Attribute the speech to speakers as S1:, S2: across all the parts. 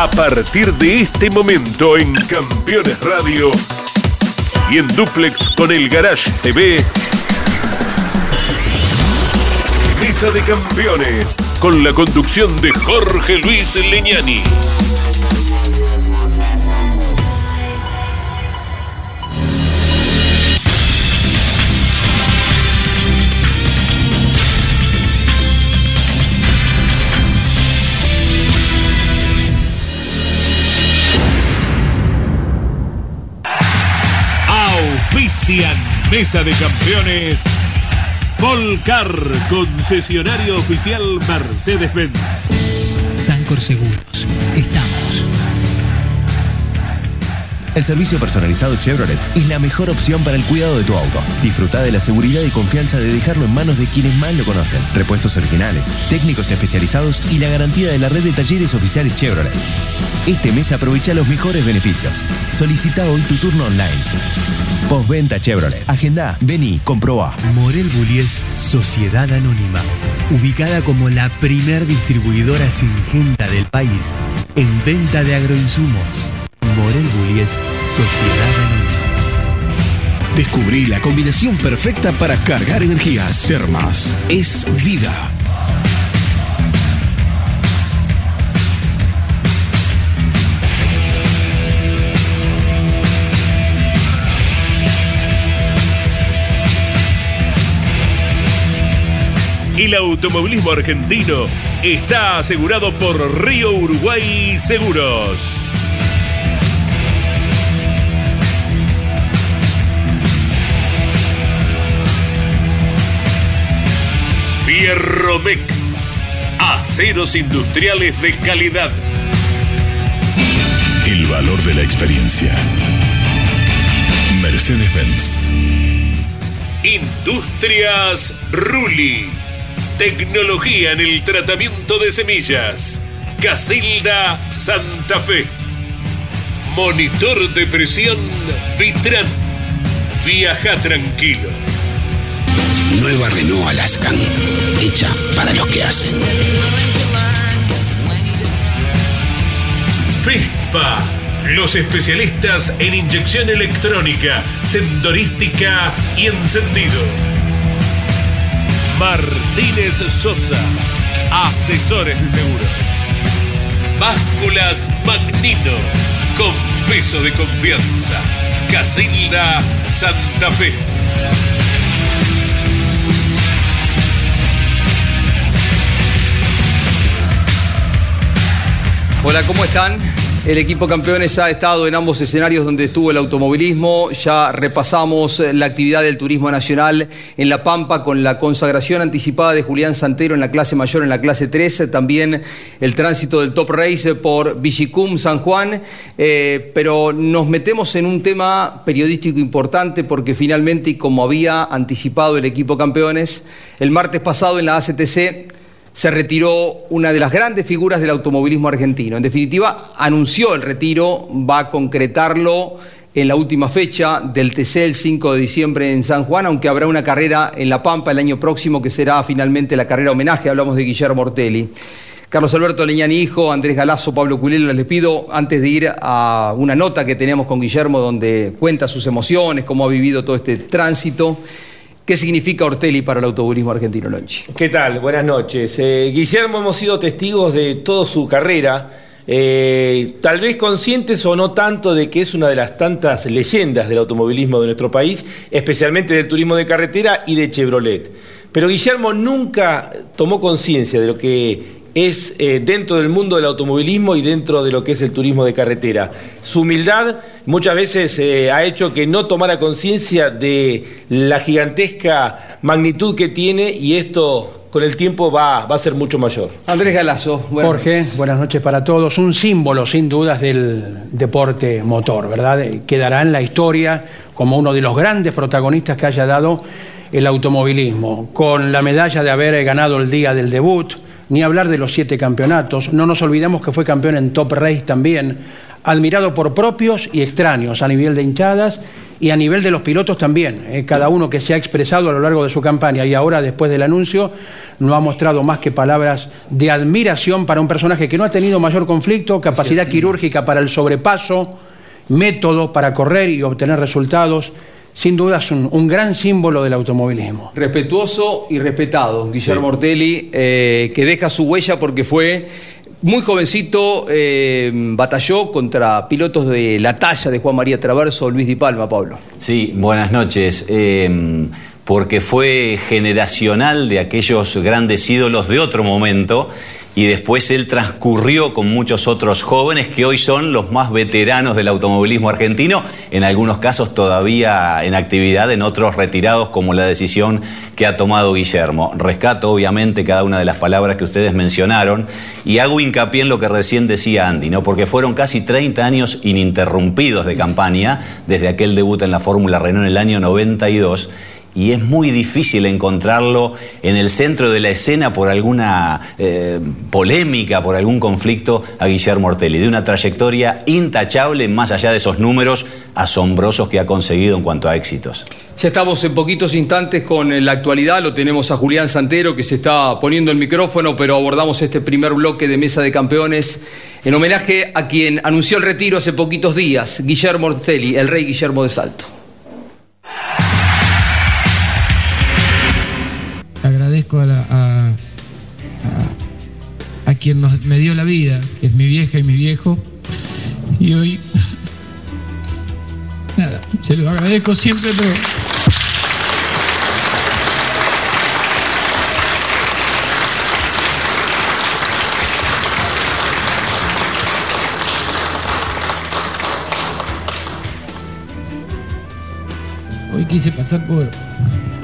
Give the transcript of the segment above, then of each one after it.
S1: A partir de este momento en Campeones Radio y en Duplex con el Garage TV. Mesa de Campeones con la conducción de Jorge Luis Leñani. Mesa de Campeones. Volcar, concesionario oficial Mercedes-Benz.
S2: Sancor Seguros. Estamos.
S3: El servicio personalizado Chevrolet es la mejor opción para el cuidado de tu auto. Disfruta de la seguridad y confianza de dejarlo en manos de quienes más lo conocen. Repuestos originales, técnicos especializados y la garantía de la red de talleres oficiales Chevrolet. Este mes aprovecha los mejores beneficios. Solicita hoy tu turno online. Postventa Chevrolet. Agenda, vení, comproba.
S2: Morel Bullies Sociedad Anónima. Ubicada como la primer distribuidora singenta del país en venta de agroinsumos. Morel Bullies Sociedad Anónima.
S4: Descubrí la combinación perfecta para cargar energías. Termas es vida.
S1: El automovilismo argentino está asegurado por Río Uruguay Seguros. Fierromec. Aceros industriales de calidad.
S4: El valor de la experiencia. Mercedes-Benz.
S1: Industrias Ruli. Tecnología en el tratamiento de semillas. Casilda Santa Fe. Monitor de presión Vitran. Viaja tranquilo.
S5: Nueva Renault Alaskan, hecha para los que hacen.
S1: FISPA. Los especialistas en inyección electrónica, sendorística y encendido. Martínez Sosa. Asesores de seguros. Básculas Magnino. Con peso de confianza. Casilda Santa Fe.
S6: Hola, ¿cómo están? El equipo campeones ha estado en ambos escenarios donde estuvo el automovilismo. Ya repasamos la actividad del turismo nacional en La Pampa con la consagración anticipada de Julián Santero en la clase mayor, en la clase 3. También el tránsito del Top Race por Villicum, San Juan. Eh, pero nos metemos en un tema periodístico importante porque finalmente, y como había anticipado el equipo campeones, el martes pasado en la ACTC se retiró una de las grandes figuras del automovilismo argentino. En definitiva, anunció el retiro, va a concretarlo en la última fecha del TC el 5 de diciembre en San Juan, aunque habrá una carrera en La Pampa el año próximo que será finalmente la carrera homenaje, hablamos de Guillermo Ortelli. Carlos Alberto Leñani Hijo, Andrés Galazo, Pablo Culela, les pido, antes de ir a una nota que teníamos con Guillermo donde cuenta sus emociones, cómo ha vivido todo este tránsito, ¿Qué significa Ortelli para el automovilismo argentino, Lonchi?
S7: ¿Qué tal? Buenas noches. Eh, Guillermo, hemos sido testigos de toda su carrera, eh, tal vez conscientes o no tanto de que es una de las tantas leyendas del automovilismo de nuestro país, especialmente del turismo de carretera y de Chevrolet. Pero Guillermo nunca tomó conciencia de lo que es eh, dentro del mundo del automovilismo y dentro de lo que es el turismo de carretera. Su humildad muchas veces eh, ha hecho que no tomara conciencia de la gigantesca magnitud que tiene y esto con el tiempo va, va a ser mucho mayor.
S6: Andrés Galazo, buenas
S8: Jorge,
S6: noches.
S8: buenas noches para todos. Un símbolo, sin dudas, del deporte motor, ¿verdad? Quedará en la historia como uno de los grandes protagonistas que haya dado el automovilismo, con la medalla de haber ganado el día del debut, ni hablar de los siete campeonatos. No nos olvidemos que fue campeón en Top Race también, admirado por propios y extraños a nivel de hinchadas y a nivel de los pilotos también. ¿eh? cada uno que se ha expresado a lo largo de su campaña y ahora después del anuncio no ha mostrado más que palabras de admiración para un personaje que no ha tenido mayor conflicto, capacidad quirúrgica para el sobrepaso, método para correr y obtener resultados. Sin duda es un, gran símbolo del automovilismo.
S6: Respetuoso y respetado, Guillermo Ortelli, eh, que deja su huella porque fue muy jovencito, eh, batalló contra pilotos de la talla de Juan María Traverso, Luis Di Palma, Pablo.
S9: Sí, buenas noches. Eh, porque fue generacional de aquellos grandes ídolos de otro momento y después él transcurrió con muchos otros jóvenes que hoy son los más veteranos del automovilismo argentino, en algunos casos todavía en actividad, en otros retirados como la decisión que ha tomado Guillermo. Rescato obviamente cada una de las palabras que ustedes mencionaron y hago hincapié en lo que recién decía Andy, ¿no? porque fueron casi 30 años ininterrumpidos de campaña desde aquel debut en la Fórmula Renault en el año 92 y es muy difícil encontrarlo en el centro de la escena por alguna eh, polémica, por algún conflicto a Guillermo Ortelli, de una trayectoria intachable más allá de esos números asombrosos que ha conseguido en cuanto a éxitos.
S6: Ya estamos en poquitos instantes con la actualidad, lo tenemos a Julián Santero que se está poniendo el micrófono, pero abordamos este primer bloque de Mesa de Campeones en homenaje a quien anunció el retiro hace poquitos días, Guillermo Ortelli, el rey Guillermo de Salto.
S10: Agradezco a, a, quien me dio la vida, que es mi vieja y mi viejo. Y hoy, nada, se lo agradezco siempre, pero... Hoy quise pasar por,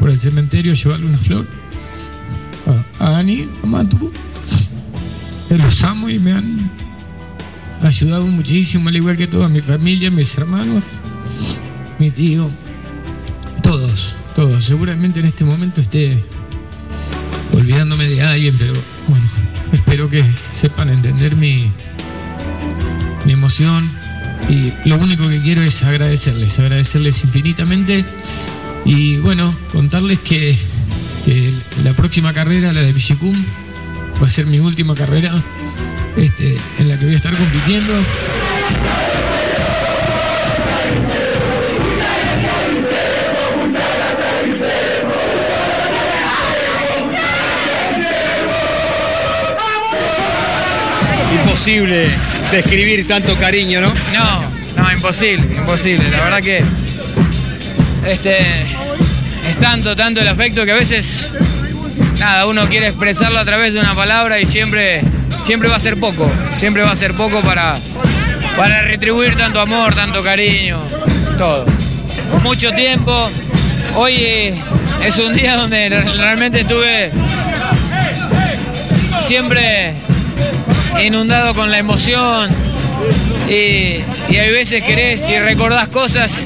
S10: por el cementerio, llevarle una flor a Ani, a Matu. Los amo y me han ayudado muchísimo, al igual que toda mi familia, mis hermanos, mi tío, todos, todos. Seguramente en este momento esté olvidándome de alguien, pero bueno, espero que sepan entender mi, mi emoción y lo único que quiero es agradecerles, agradecerles infinitamente y bueno, contarles que la próxima carrera, la de Villicum, va a ser mi última carrera este, en la que voy a estar compitiendo.
S6: Imposible describir tanto cariño, ¿no?
S11: No, no, imposible, imposible. La verdad que este, es tanto, tanto el afecto que a veces, nada, uno quiere expresarlo a través de una palabra y siempre, siempre va a ser poco, siempre va a ser poco para, para retribuir tanto amor, tanto cariño, todo. Mucho tiempo. Hoy es un día donde realmente estuve siempre inundado con la emoción y, y hay veces querés y recordás cosas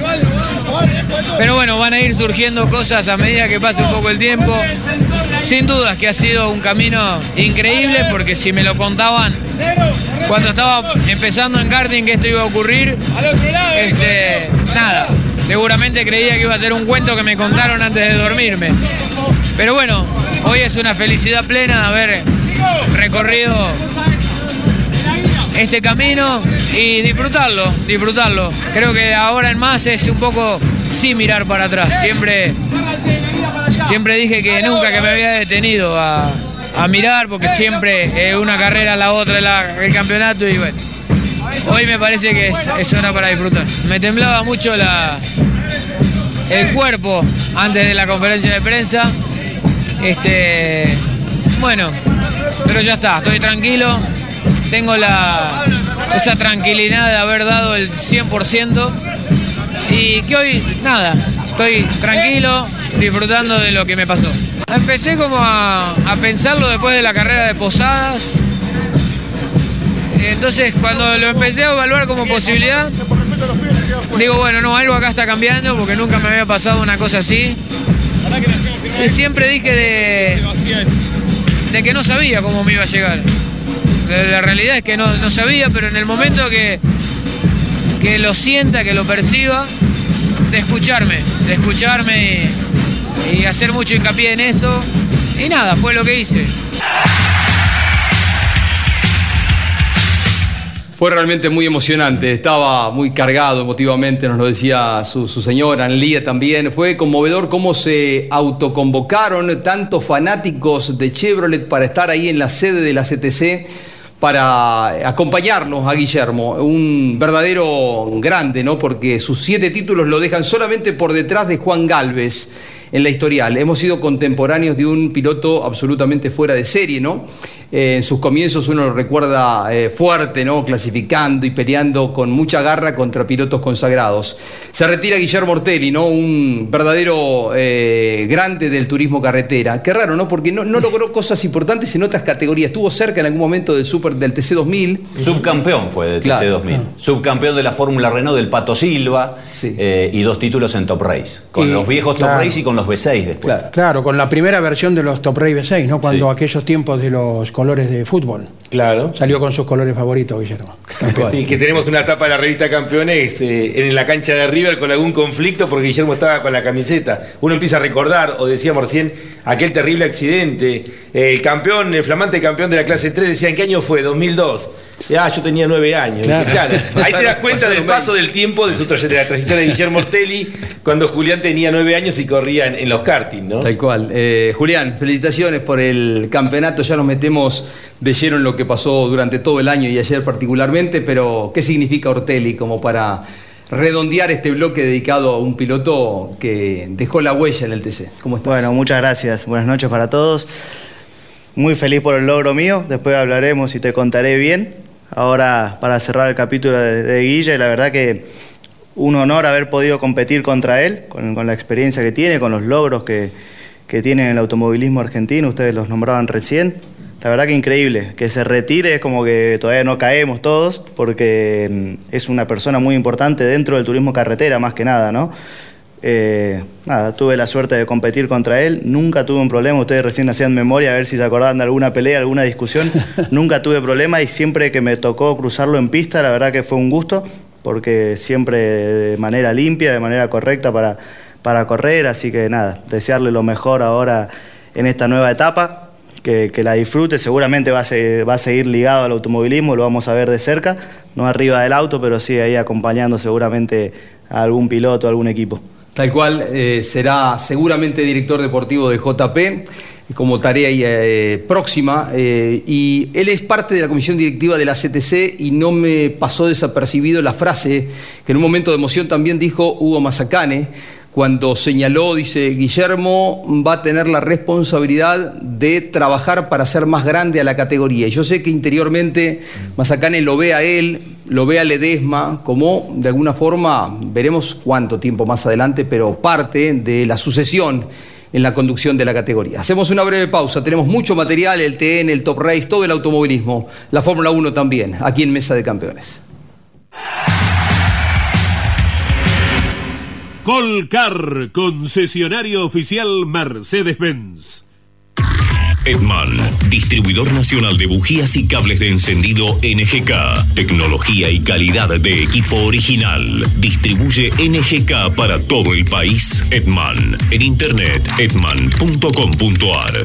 S11: pero bueno, van a ir surgiendo cosas a medida que pase un poco el tiempo. Sin dudas que ha sido un camino increíble porque si me lo contaban cuando estaba empezando en karting que esto iba a ocurrir, este, nada, seguramente creía que iba a ser un cuento que me contaron antes de dormirme. Pero bueno, hoy es una felicidad plena de haber recorrido este camino y disfrutarlo, disfrutarlo. Creo que ahora en más es un poco sí mirar para atrás. Siempre, siempre dije que nunca que me había detenido a, mirar, porque siempre una carrera la otra el campeonato y bueno. Hoy me parece que es, hora para disfrutar. Me temblaba mucho la, el cuerpo antes de la conferencia de prensa. Este, bueno, pero ya está, estoy tranquilo. Tengo la, esa tranquilidad de haber dado el 100% y que hoy, nada, estoy tranquilo, disfrutando de lo que me pasó. Empecé como a, pensarlo después de la carrera de Posadas. Entonces, cuando lo empecé a evaluar como posibilidad, digo, bueno, no, algo acá está cambiando porque nunca me había pasado una cosa así. Y siempre dije de, de que no sabía cómo me iba a llegar. La realidad es que no, no sabía, pero en el momento que, que lo sienta, que lo perciba, de escucharme, de escucharme y, hacer mucho hincapié en eso. Y nada, fue lo que hice.
S6: Fue realmente muy emocionante, estaba muy cargado emotivamente, nos lo decía su, su señora, Anlía también. Fue conmovedor cómo se autoconvocaron tantos fanáticos de Chevrolet para estar ahí en la sede de la CTC para acompañarnos a Guillermo, un verdadero grande, ¿no? Porque sus siete títulos lo dejan solamente por detrás de Juan Galvez en la historial. Hemos sido contemporáneos de un piloto absolutamente fuera de serie, ¿no? Eh, en sus comienzos uno lo recuerda eh, fuerte, ¿no? Clasificando y peleando con mucha garra contra pilotos consagrados. Se retira Guillermo Ortelli, ¿no? Un verdadero eh, grande del turismo carretera. Qué raro, ¿no? Porque no, no logró cosas importantes en otras categorías. Estuvo cerca en algún momento del Super del TC 2000.
S9: Subcampeón fue del
S6: Claro.
S9: TC 2000. Subcampeón de la Fórmula Renault del Pato Silva eh, y dos títulos en Top Race. Con
S8: Y-
S9: los viejos
S8: claro.
S9: Top Race y con los B6 después.
S8: Claro, con la primera versión de los Top Race V6, ¿no? Cuando
S9: Sí.
S8: aquellos tiempos de los colores de fútbol.
S7: Claro.
S8: Salió con sus colores favoritos, Guillermo.
S7: Sí, que tenemos una tapa de la revista Campeones eh, en la cancha de River con algún conflicto porque Guillermo estaba con la camiseta. Uno empieza a recordar, o decíamos recién, aquel terrible accidente. Eh, el campeón, el flamante campeón de la clase 3, decía, ¿en qué año fue? 2002. Ah, yo tenía nueve años.
S8: Claro.
S7: Dije, claro. Ahí te das cuenta del paso del tiempo de, su traye- de la trayectoria de Guillermo Ortelli cuando Julián tenía nueve años y corría en, en los karting, ¿no?
S6: Tal cual. Eh, Julián, felicitaciones por el campeonato. Ya nos metemos de lleno en lo que pasó durante todo el año y ayer particularmente, pero ¿qué significa Ortelli como para redondear este bloque dedicado a un piloto que dejó la huella en el TC? ¿Cómo estás?
S12: Bueno, muchas gracias. Buenas noches para todos. Muy feliz por el logro mío. Después hablaremos y te contaré bien. Ahora, para cerrar el capítulo de, de Guille, la verdad que un honor haber podido competir contra él, con, con la experiencia que tiene, con los logros que, que tiene en el automovilismo argentino. Ustedes los nombraban recién. La verdad que increíble. Que se retire es como que todavía no caemos todos, porque mm, es una persona muy importante dentro del turismo carretera, más que nada, ¿no? Eh, nada, tuve la suerte de competir contra él, nunca tuve un problema, ustedes recién hacían memoria a ver si se acordaban de alguna pelea, alguna discusión, nunca tuve problema y siempre que me tocó cruzarlo en pista, la verdad que fue un gusto, porque siempre de manera limpia, de manera correcta para, para correr, así que nada, desearle lo mejor ahora en esta nueva etapa, que, que la disfrute, seguramente va a, se- va a seguir ligado al automovilismo, lo vamos a ver de cerca, no arriba del auto, pero sí ahí acompañando seguramente a algún piloto, a algún equipo.
S6: Tal cual, eh, será seguramente director deportivo de JP como tarea eh, próxima eh, y él es parte de la comisión directiva de la CTC y no me pasó desapercibido la frase que en un momento de emoción también dijo Hugo Mazacane cuando señaló, dice, Guillermo va a tener la responsabilidad de trabajar para hacer más grande a la categoría. Y yo sé que interiormente Mazacane lo ve a él, lo ve a Ledesma como, de alguna forma, veremos cuánto tiempo más adelante, pero parte de la sucesión en la conducción de la categoría. Hacemos una breve pausa, tenemos mucho material, el TN, el Top Race, todo el automovilismo, la Fórmula 1 también, aquí en Mesa de Campeones.
S1: Colcar, concesionario oficial Mercedes-Benz.
S13: Edman, distribuidor nacional de bujías y cables de encendido NGK. Tecnología y calidad de equipo original. Distribuye NGK para todo el país. Edman, en internet edman.com.ar.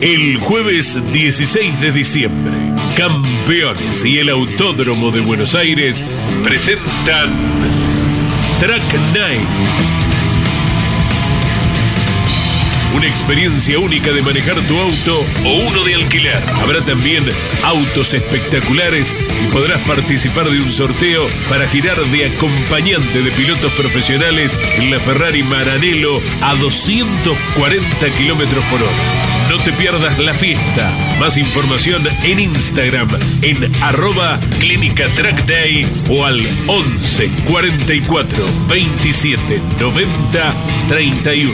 S1: El jueves 16 de diciembre, Campeones y el Autódromo de Buenos Aires presentan Track Night. Una experiencia única de manejar tu auto o uno de alquiler. Habrá también autos espectaculares y podrás participar de un sorteo para girar de acompañante de pilotos profesionales en la Ferrari Maranello a 240 kilómetros por hora. No te pierdas la fiesta. Más información en Instagram en arroba Clínica Track Day o al 11 44 27 90 31.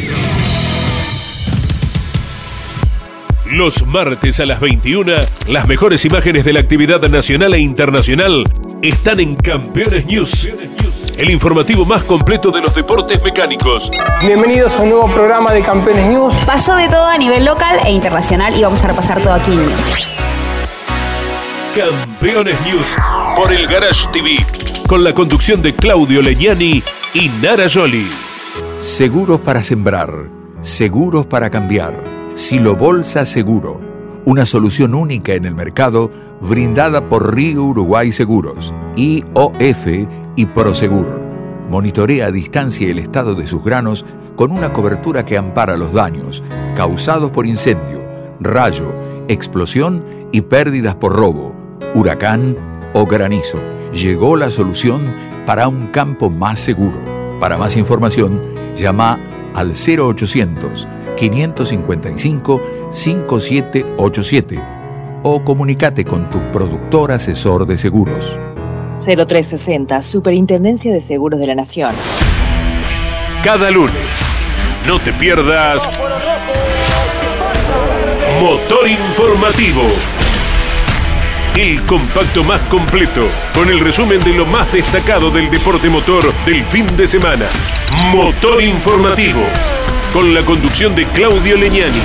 S1: Los martes a las 21, las mejores imágenes de la actividad nacional e internacional están en Campeones News. El informativo más completo de los deportes mecánicos.
S14: Bienvenidos a un nuevo programa de Campeones News.
S15: Pasó de todo a nivel local e internacional y vamos a repasar todo aquí en News.
S1: Campeones News por el Garage TV, con la conducción de Claudio Leñani y Nara Joli.
S16: Seguros para sembrar, seguros para cambiar. Silo Bolsa Seguro, una solución única en el mercado brindada por Río Uruguay Seguros, IOF y Prosegur. Monitorea a distancia el estado de sus granos con una cobertura que ampara los daños causados por incendio, rayo, explosión y pérdidas por robo huracán o granizo. Llegó la solución para un campo más seguro. Para más información, llama al 0800 555 5787 o comunícate con tu productor asesor de seguros.
S17: 0360, Superintendencia de Seguros de la Nación.
S1: Cada lunes, no te pierdas Motor Informativo el compacto más completo, con el resumen de lo más destacado del deporte motor del fin de semana. Motor Informativo, con la conducción de Claudio Leñani,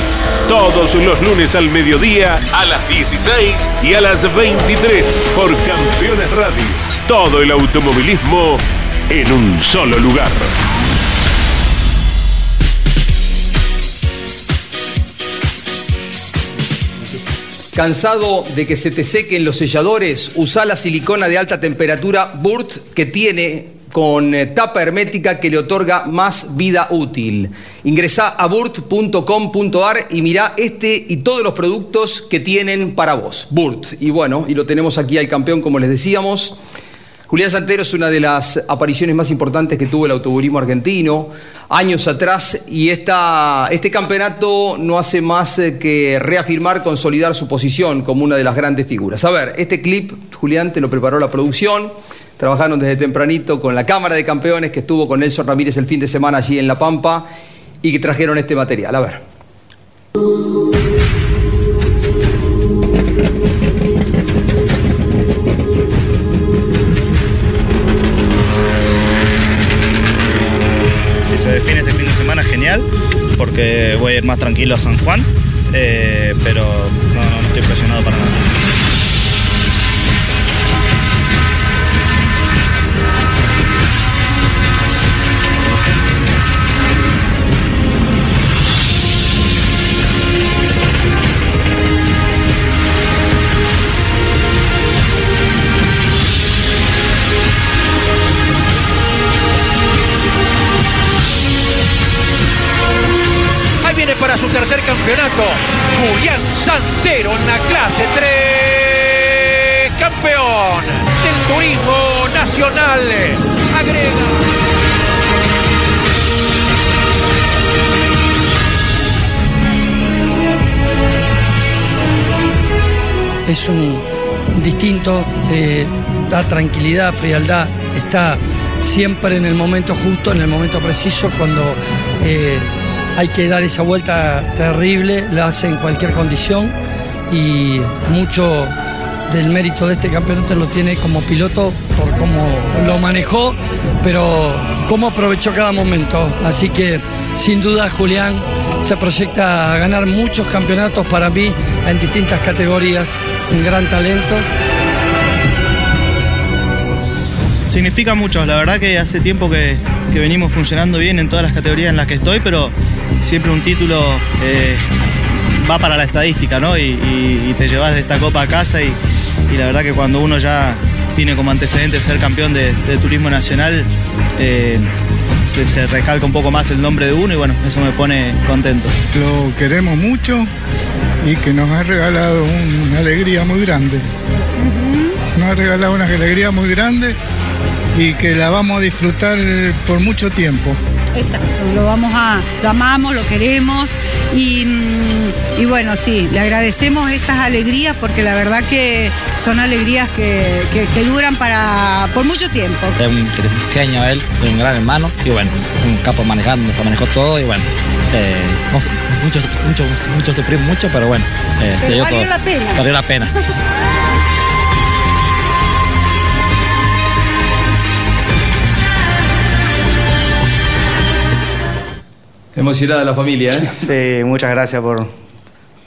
S1: todos los lunes al mediodía, a las 16 y a las 23 por Campeones Radio. Todo el automovilismo en un solo lugar.
S6: ¿Cansado de que se te sequen los selladores? Usa la silicona de alta temperatura Burt que tiene con eh, tapa hermética que le otorga más vida útil. Ingresa a burt.com.ar y mira este y todos los productos que tienen para vos. Burt. Y bueno, y lo tenemos aquí al campeón, como les decíamos. Julián Santero es una de las apariciones más importantes que tuvo el automovilismo argentino años atrás y esta, este campeonato no hace más eh, que reafirmar, consolidar su posición como una de las grandes figuras. A ver, este clip, Julián, te lo preparó la producción. Trabajaron desde tempranito con la Cámara de Campeones que estuvo con Nelson Ramírez el fin de semana allí en La Pampa y que trajeron este material. A ver.
S12: si se define este fin de semana, genial, porque voy a ir más tranquilo a San Juan, eh, pero no, estoy presionado para nada.
S18: Tercer campeonato. Julián Santero en la clase 3. Campeón del turismo nacional. Agrega.
S19: es un distinto, eh, da tranquilidad, frialdad, está siempre en el momento justo, en el momento preciso, cuando eh, hay que dar esa vuelta terrible, la hace en cualquier condición y mucho del mérito de este campeonato lo tiene como piloto por cómo lo manejó, pero cómo aprovechó cada momento. Así que sin duda Julián se proyecta a ganar muchos campeonatos para mí en distintas categorías, un gran talento.
S12: Significa mucho, la verdad que hace tiempo que, que venimos funcionando bien en todas las categorías en las que estoy, pero siempre un título eh, va para la estadística, ¿no? Y, y- y te llevas esta copa a casa y, y la verdad que cuando uno ya tiene como antecedente ser campeón de, de turismo nacional, eh, se, se recalca un poco más el nombre de uno y bueno, eso me pone contento.
S20: Lo queremos mucho y que nos ha regalado una alegría muy grande. Nos ha regalado una alegría muy grande y que la vamos a disfrutar por mucho tiempo.
S21: Exacto, lo vamos a, lo amamos, lo queremos y, mm, y bueno, sí, le agradecemos estas alegrías porque la verdad que son alegrías que, que- que duran para por mucho tiempo.
S22: Es un pequeño él, un gran hermano y bueno, un capo manejando, se manejó todo y bueno, eh, hemos- mucho, mucho, mucho sufrimos mucho, pero bueno, eh, se
S21: Pero
S22: dio
S21: valió
S22: todo.
S21: la pena.
S22: Valió la pena.
S6: Emocionada la familia, ¿eh?
S12: Sí, muchas gracias por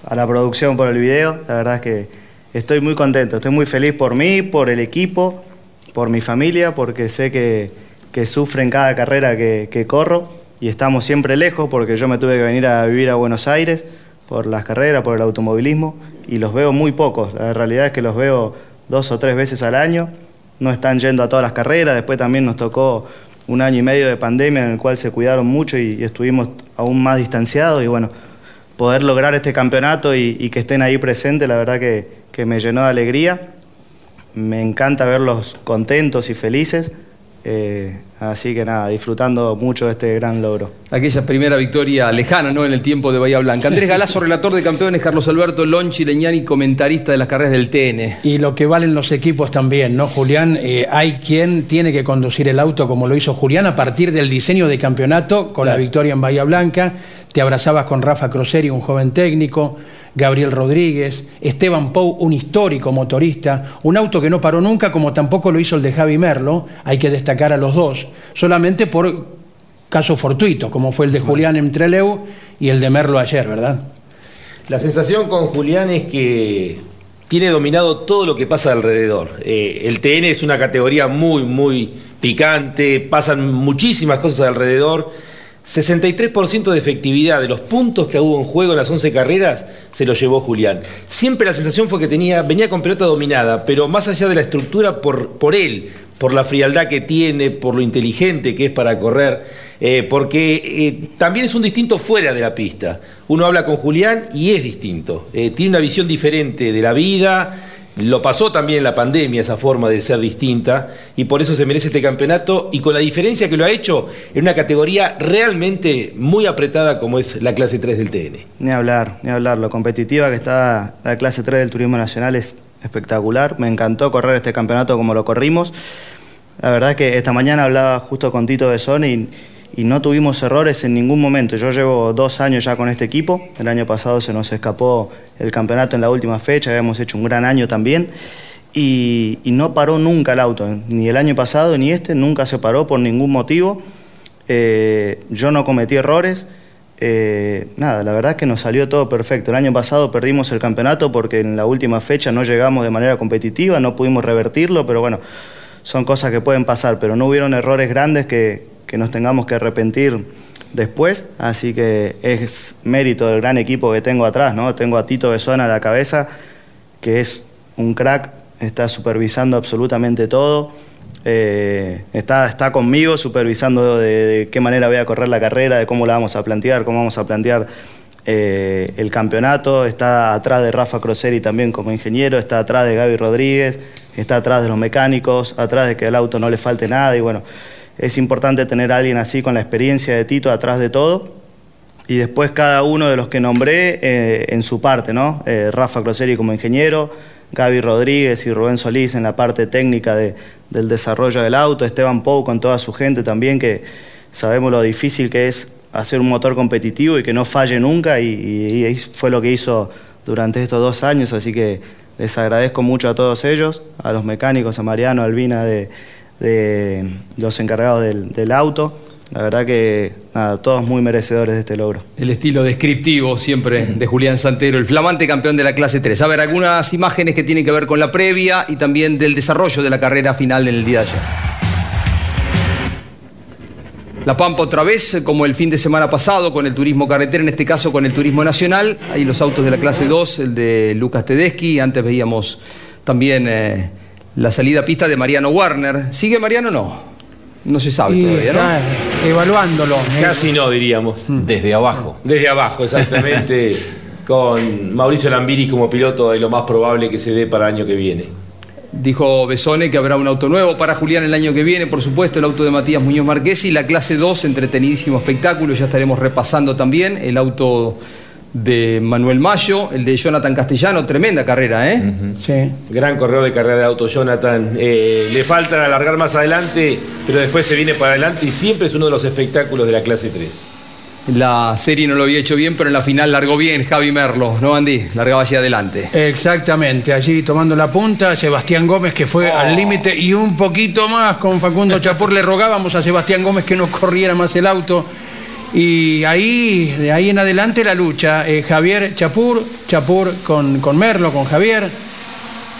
S12: a la producción por el video. La verdad es que estoy muy contento, estoy muy feliz por mí, por el equipo, por mi familia, porque sé que, que sufren cada carrera que, que corro y estamos siempre lejos porque yo me tuve que venir a vivir a Buenos Aires por las carreras, por el automovilismo y los veo muy pocos. La realidad es que los veo dos o tres veces al año. No están yendo a todas las carreras. Después también nos tocó un año y medio de pandemia en el cual se cuidaron mucho y, estuvimos aún más distanciados. Y bueno, poder lograr este campeonato y, y que estén ahí presentes, la verdad que, que me llenó de alegría. Me encanta verlos contentos y felices. Eh, así que nada, disfrutando mucho de este gran logro.
S6: Aquella primera victoria lejana, ¿no? En el tiempo de Bahía Blanca. Andrés Galazo, relator de campeones, Carlos Alberto Lonchi Leñani, comentarista de las carreras del TN.
S8: Y lo que valen los equipos también, ¿no, Julián? Eh, hay quien tiene que conducir el auto como lo hizo Julián a partir del diseño de campeonato con la victoria en Bahía Blanca. Te abrazabas con Rafa Croseri, un joven técnico, Gabriel Rodríguez, Esteban Pou, un histórico motorista, un auto que no paró nunca, como tampoco lo hizo el de Javi Merlo. Hay que destacar a los dos, solamente por casos fortuitos, como fue el de Julián en Treleu y el de Merlo ayer, ¿verdad?
S7: La sensación con Julián es que tiene dominado todo lo que pasa alrededor. Eh, el TN es una categoría muy, muy picante, pasan muchísimas cosas alrededor. 63% de efectividad de los puntos que hubo en juego en las 11 carreras se lo llevó Julián. Siempre la sensación fue que tenía, venía con pelota dominada, pero más allá de la estructura por, por él, por la frialdad que tiene, por lo inteligente que es para correr, eh, porque eh, también es un distinto fuera de la pista. Uno habla con Julián y es distinto. Eh, tiene una visión diferente de la vida. Lo pasó también en la pandemia esa forma de ser distinta y por eso se merece este campeonato y con la diferencia que lo ha hecho en una categoría realmente muy apretada como es la clase 3 del TN.
S12: Ni hablar, ni hablar. Lo competitiva que está la clase 3 del Turismo Nacional es espectacular. Me encantó correr este campeonato como lo corrimos. La verdad es que esta mañana hablaba justo con Tito Besón y, y no tuvimos errores en ningún momento. Yo llevo dos años ya con este equipo. El año pasado se nos escapó el campeonato en la última fecha, habíamos hecho un gran año también. Y, no paró nunca el auto, ni el año pasado ni este, nunca se paró por ningún motivo. Eh, yo no cometí errores. Eh, nada, la verdad es que nos salió todo perfecto. El año pasado perdimos el campeonato porque en la última fecha no llegamos de manera competitiva, no pudimos revertirlo, pero bueno, son cosas que pueden pasar, pero no hubieron errores grandes que, que nos tengamos que arrepentir después, así que es mérito del gran equipo que tengo atrás, ¿no? Tengo a Tito Besona a la cabeza, que es un crack, está supervisando absolutamente todo, eh, está, está conmigo supervisando de, qué manera voy a correr la carrera, de cómo la vamos a plantear, cómo vamos a plantear eh, el campeonato, está atrás de Rafa Croseri también como ingeniero, está atrás de Gaby Rodríguez, está atrás de los mecánicos, atrás de que al auto no le falte nada y bueno es importante tener alguien así con la experiencia de Tito atrás de todo. Y después cada uno de los que nombré eh, en su parte, ¿no? Rafa Croseri como ingeniero, Gaby Rodríguez y Rubén Solís en la parte técnica de, del desarrollo del auto, Esteban Pou con toda su gente también, que sabemos lo difícil que es hacer un motor competitivo y que no falle nunca, y, fue lo que hizo durante estos dos años, así que les agradezco mucho a todos ellos, a los mecánicos, a Mariano, a Albina de de los encargados del, del auto. La verdad que nada, todos muy merecedores de este logro.
S6: El estilo descriptivo siempre de Julián Santero, el flamante campeón de la clase 3. A ver, algunas imágenes que tienen que ver con la previa y también del desarrollo de la carrera final en el día de ayer. La Pampa otra vez, como el fin de semana pasado, con el turismo carretera, en este caso con el turismo nacional. Ahí los autos de la clase 2, el de Lucas Tedeschi. Antes veíamos también eh, la salida a pista de Mariano Warner. ¿Sigue Mariano o no? No se sabe
S8: Y
S6: todavía,
S8: está
S6: ¿no?
S8: evaluándolo. ¿eh?
S7: Casi no, diríamos.
S9: Desde abajo.
S7: Desde abajo, exactamente. con Mauricio Lambiris como piloto es lo más probable que se dé para el año que viene.
S6: Dijo Besone que habrá un auto nuevo para Julián el año que viene, por supuesto, el auto de Matías Muñoz Marquesi, la clase 2, entretenidísimo espectáculo, ya estaremos repasando también el auto de Manuel Mayo, el de Jonathan Castellano, tremenda carrera, ¿eh?
S8: Sí.
S7: Gran corredor de carrera de auto, Jonathan. Eh, le falta alargar más adelante, pero después se viene para adelante y siempre es uno de los espectáculos de la clase 3.
S6: La serie no lo había hecho bien, pero en la final largó bien Javi Merlo, ¿no, Andy? Largaba hacia adelante.
S8: Exactamente, allí tomando la punta, Sebastián Gómez que fue al límite y un poquito más con Facundo Chapur le rogábamos a Sebastián Gómez que no corriera más el auto Y ahí, de ahí en adelante la lucha. eh, Javier Chapur, Chapur con, con Merlo, con Javier.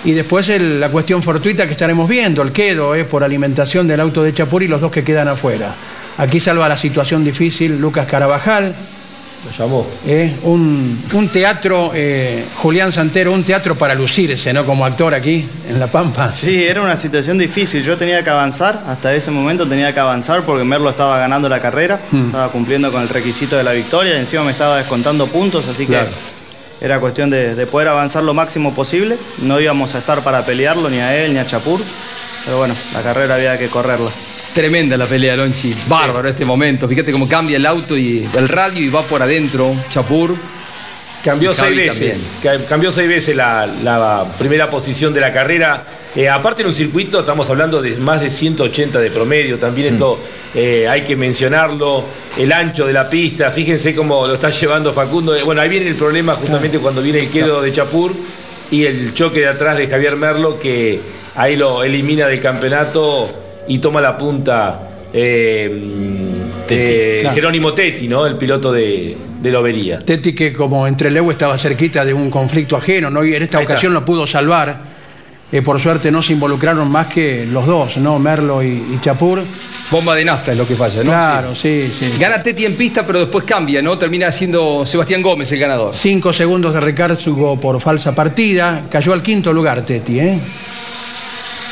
S8: Y después el- la cuestión fortuita que estaremos viendo, el quedo eh, por alimentación del auto de Chapur y los dos que quedan afuera. Aquí salva la situación difícil Lucas Carabajal.
S7: Lo llamó.
S8: Eh, un, un teatro, eh, Julián Santero, un teatro para lucirse, ¿no? Como actor aquí en La Pampa.
S12: Sí, era una situación difícil. Yo tenía que avanzar, hasta ese momento tenía que avanzar porque Merlo estaba ganando la carrera,
S8: Hmm.
S12: estaba cumpliendo con el requisito de la victoria y encima me estaba descontando puntos, así
S8: Claro.
S12: que era cuestión de, de poder avanzar lo máximo posible. No íbamos a estar para pelearlo, ni a él, ni a Chapur, pero bueno, la carrera había que correrla.
S6: Tremenda la pelea, Lonchi. Bárbaro este momento. Fíjate cómo cambia el auto y el radio y va por adentro. Chapur.
S7: Cambió seis veces. Ca- Cambió seis veces la, la primera posición de la carrera. Eh, aparte en un circuito, estamos hablando de más de 180 de promedio. También esto eh, hay que mencionarlo. El ancho de la pista, fíjense cómo lo está llevando Facundo. Eh, Bueno, ahí viene el problema justamente cuando viene el quedo de Chapur y el choque de atrás de Javier Merlo, que ahí lo elimina del campeonato y toma la punta. eh, eh,
S8: claro.
S7: Jerónimo Tetti, ¿no? El piloto de, de Lobería.
S8: Tetti que como entre Leu estaba cerquita de un conflicto ajeno, ¿no? y en esta
S7: Ahí está.
S8: ocasión lo pudo salvar. Eh, por suerte no se involucraron más que los dos, ¿no? Merlo y, y Chapur.
S6: Bomba de nafta es lo que falla, ¿no?
S8: Claro, sí, sí.
S6: Gana Teti en pista, pero después cambia, ¿no? Termina siendo Sebastián Gómez el ganador.
S8: Cinco segundos de recargo por falsa partida. Cayó al quinto lugar Tetti, ¿eh?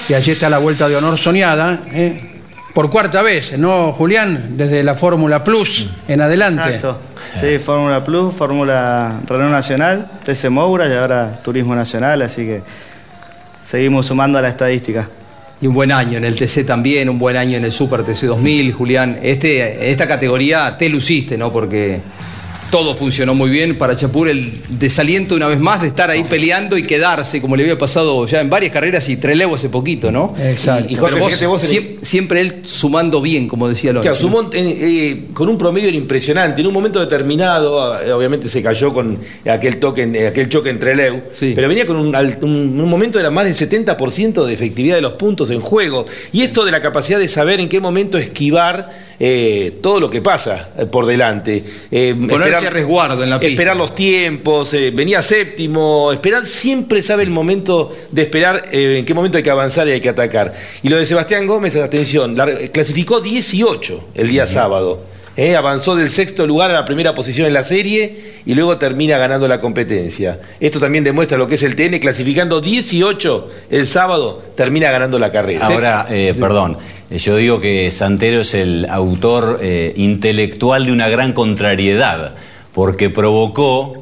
S8: Y allí está la vuelta de honor soñada, ¿eh? Por cuarta vez, ¿no, Julián? Desde la Fórmula Plus en adelante.
S12: Exacto. Sí, Fórmula Plus, Fórmula Renault Nacional, TC Moura y ahora Turismo Nacional, así que seguimos sumando a la estadística.
S6: Y un buen año en el TC también, un buen año en el Super TC 2000, Julián. Este, esta categoría te luciste, ¿no? Porque todo funcionó muy bien para Chapur, el desaliento una vez más de estar ahí peleando y quedarse, como le había pasado ya en varias carreras y Trelew hace poquito, ¿no?
S8: Exacto.
S7: Y Jorge,
S6: Pero vos,
S7: fíjate vos en el-
S6: siem- siempre él sumando bien, como decía Lonchi.
S7: Claro, sumó, eh, con un promedio impresionante. En un momento determinado, eh, obviamente se cayó con aquel toque, en- eh, aquel choque entre Leu, pero venía con un- un momento era más del 70% de efectividad de los puntos en juego. Y esto de la capacidad de saber en qué momento esquivar eh, todo lo que pasa eh, por delante. Eh,
S6: Ponerse a resguardo en la pista.
S7: Esperar los tiempos, eh, venía séptimo, esperar, siempre sabe el momento de esperar eh, en qué momento hay que avanzar y hay que atacar. Y lo de Sebastián Gómez, atención, la- clasificó 18 el día sábado. Eh, avanzó del sexto lugar a la primera posición en la serie y luego termina ganando la competencia. Esto también demuestra lo que es el TN, clasificando 18 el sábado, termina ganando la carrera.
S9: Ahora, eh, perdón, eh, yo digo que Santero es el autor eh, intelectual de una gran contrariedad, porque provocó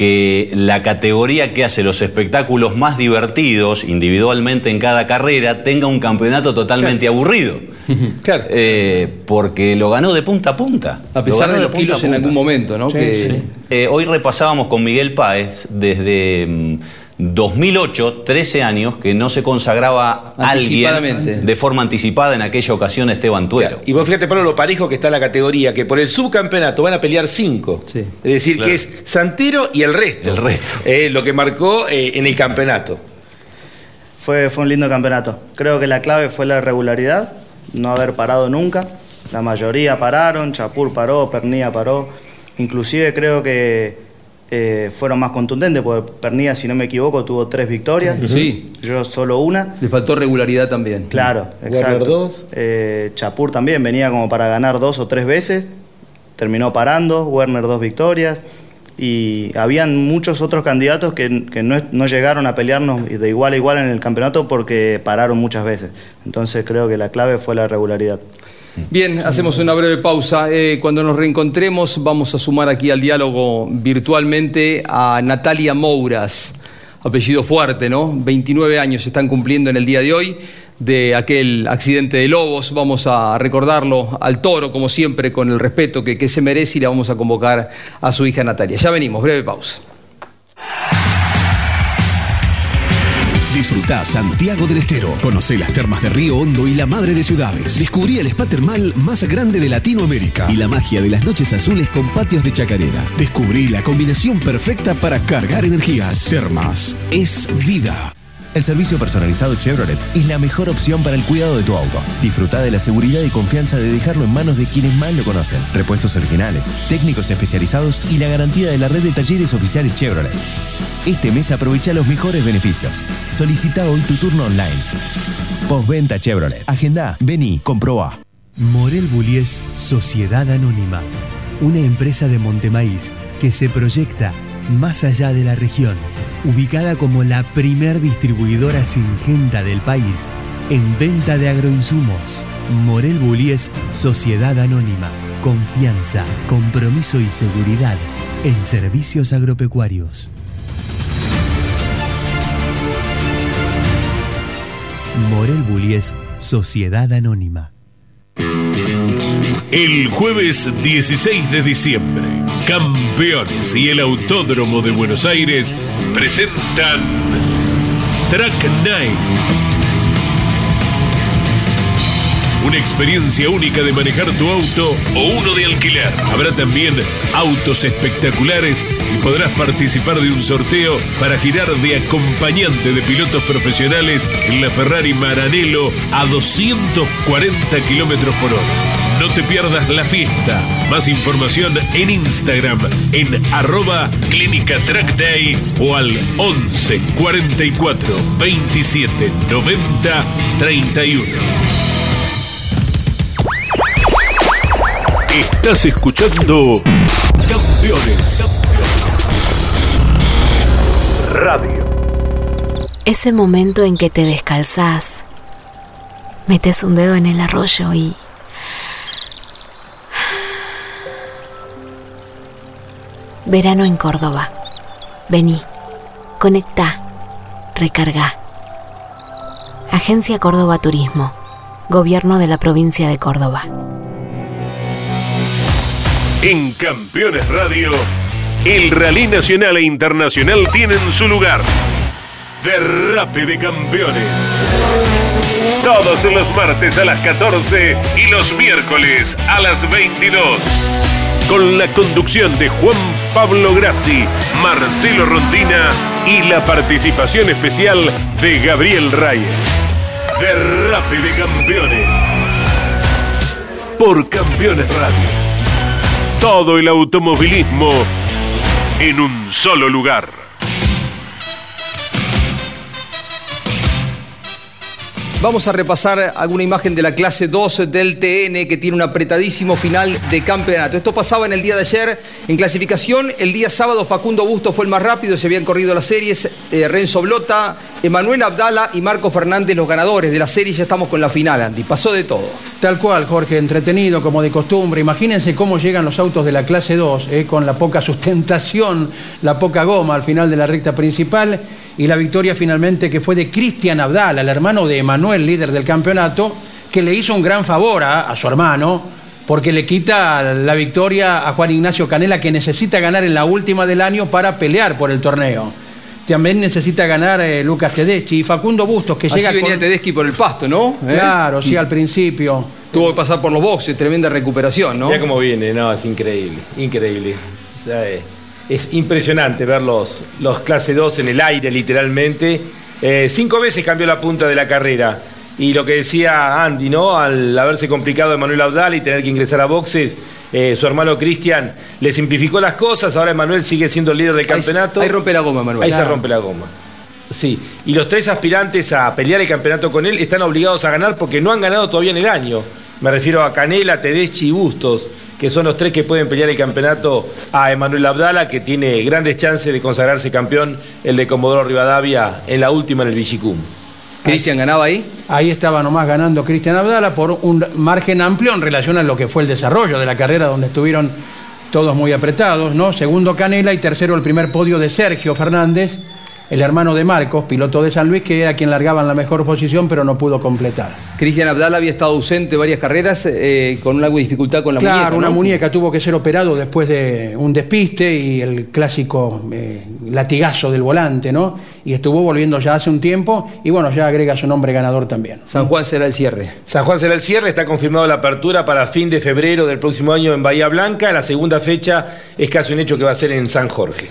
S9: que la categoría que hace los espectáculos más divertidos individualmente en cada carrera tenga un campeonato totalmente aburrido.
S7: Claro.
S9: Eh, porque lo ganó de punta a punta.
S6: A pesar
S9: Lo
S6: de los kilos en algún momento, ¿no?
S9: Sí,
S6: Que-
S9: sí. Eh, hoy repasábamos con Miguel Páez desde mm, 2008, 13 años, que no se consagraba alguien de forma anticipada en aquella ocasión Esteban Tuero.
S7: Y vos fíjate, Pablo, lo parejo que está la categoría, que por el subcampeonato van a pelear cinco. Es decir,
S9: Claro.
S7: que es Santero y el resto.
S9: El resto.
S7: Eh, lo que marcó eh, en el campeonato.
S12: Fue, fue un lindo campeonato. Creo que la clave fue la regularidad, no haber parado nunca. La mayoría pararon, Chapur paró, Pernilla paró. Inclusive creo que eh, fueron más contundentes, porque Pernilla, si no me equivoco, tuvo tres victorias.
S6: Sí.
S12: Yo solo una.
S6: Le faltó regularidad también.
S12: Claro,
S6: Werner
S12: exacto.
S6: dos.
S12: Eh, Chapur también venía como para ganar dos o tres veces. Terminó parando, Werner dos victorias. Y habían muchos otros candidatos que, que no, no llegaron a pelearnos de igual a igual en el campeonato porque pararon muchas veces. Entonces creo que la clave fue la regularidad.
S6: Bien, hacemos una breve pausa. Eh, cuando nos reencontremos vamos a sumar aquí al diálogo virtualmente a Natalia Mouras, apellido fuerte, ¿no? 29 años se están cumpliendo en el día de hoy de aquel accidente de Lobos. Vamos a recordarlo al toro, como siempre, con el respeto que, que se merece y le vamos a convocar a su hija Natalia. Ya venimos, breve pausa.
S4: Disfruta Santiago del Estero. Conoce las termas de Río Hondo y la madre de ciudades. Descubrí el spa termal más grande de Latinoamérica y la magia de las noches azules con patios de chacarera. Descubrí la combinación perfecta para cargar energías. Termas es vida.
S3: El servicio personalizado Chevrolet es la mejor opción para el cuidado de tu auto. Disfruta de la seguridad y confianza de dejarlo en manos de quienes más lo conocen. Repuestos originales, técnicos especializados y la garantía de la red de talleres oficiales Chevrolet. Este mes aprovecha los mejores beneficios. Solicita hoy tu turno online. Postventa Chevrolet. Agenda, vení, comproba.
S2: Morel Bullies Sociedad Anónima, una empresa de Montemaíz que se proyecta más allá de la región, ubicada como la primer distribuidora singenta del país en venta de agroinsumos. Morel Bullies Sociedad Anónima, confianza, compromiso y seguridad en servicios agropecuarios. Morel Bullies Sociedad Anónima.
S1: El jueves 16 de diciembre, Campeones y el Autódromo de Buenos Aires presentan Track Night. Una experiencia única de manejar tu auto o uno de alquiler. Habrá también autos espectaculares y podrás participar de un sorteo para girar de acompañante de pilotos profesionales en la Ferrari Maranello a 240 kilómetros por hora. No te pierdas la fiesta. Más información en Instagram en arroba Clínica Track Day o al 11 44 27 90 31. Estás escuchando Campeones Radio.
S23: Ese momento en que te descalzás, metes un dedo en el arroyo y... Verano en Córdoba. Vení, conecta, recarga. Agencia Córdoba Turismo. Gobierno de la provincia de Córdoba.
S1: En Campeones Radio, el rally nacional e internacional tienen su lugar. Derrape de Campeones. Todos los martes a las 14 y los miércoles a las 22. Con la conducción de Juan Pablo Grassi, Marcelo Rondina y la participación especial de Gabriel Reyes. Derrape de Campeones. Por Campeones Radio todo el automovilismo en un solo lugar.
S6: Vamos a repasar alguna imagen de la clase 2 del TN que tiene un apretadísimo final de campeonato. Esto pasaba en el día de ayer en clasificación. El día sábado Facundo Busto fue el más rápido, se habían corrido las series. Eh, Renzo Blota, Emanuel Abdala y Marco Fernández los ganadores de la serie. Ya estamos con la final, Andy. Pasó de todo.
S8: Tal cual, Jorge, entretenido como de costumbre. Imagínense cómo llegan los autos de la clase 2, eh, con la poca sustentación, la poca goma al final de la recta principal y la victoria finalmente que fue de Cristian Abdala, el hermano de Emanuel, líder del campeonato, que le hizo un gran favor a, a su hermano porque le quita la victoria a Juan Ignacio Canela que necesita ganar en la última del año para pelear por el torneo. También necesita ganar eh, Lucas Tedeschi y Facundo Bustos, que
S6: Así
S8: llega
S6: venía
S8: con...
S6: Tedeschi por el pasto, ¿no? ¿Eh?
S8: Claro, sí, al principio.
S6: Tuvo que pasar por los boxes, tremenda recuperación, ¿no?
S7: Mira cómo viene, no, es increíble, increíble. O sea, eh, es impresionante ver los, los clase 2 en el aire, literalmente. Eh, cinco veces cambió la punta de la carrera. Y lo que decía Andy, ¿no? Al haberse complicado Emanuel Audal y tener que ingresar a boxes, eh, su hermano Cristian le simplificó las cosas. Ahora Emanuel sigue siendo el líder del campeonato.
S6: Ahí rompe la goma, Manuel.
S7: Ahí se rompe la goma. Sí, y los tres aspirantes a pelear el campeonato con él están obligados a ganar porque no han ganado todavía en el año. Me refiero a Canela, Tedeschi y Bustos, que son los tres que pueden pelear el campeonato a Emanuel Abdala, que tiene grandes chances de consagrarse campeón, el de Comodoro Rivadavia, en la última en el Villicum.
S6: ¿Cristian ganaba ahí?
S8: Ahí estaba nomás ganando Cristian Abdala por un margen amplio en relación a lo que fue el desarrollo de la carrera, donde estuvieron todos muy apretados, ¿no? Segundo Canela y tercero el primer podio de Sergio Fernández, el hermano de Marcos, piloto de San Luis, que era quien largaba en la mejor posición, pero no pudo completar.
S6: Cristian Abdala había estado ausente varias carreras eh, con de dificultad con la
S8: claro,
S6: muñeca.
S8: una
S6: ¿no?
S8: muñeca tuvo que ser operado después de un despiste y el clásico eh, latigazo del volante, ¿no? Y estuvo volviendo ya hace un tiempo y bueno, ya agrega su nombre ganador también.
S6: San Juan será el cierre.
S7: San Juan será el cierre, está confirmado la apertura para fin de febrero del próximo año en Bahía Blanca. La segunda fecha es casi un hecho que va a ser en San Jorge.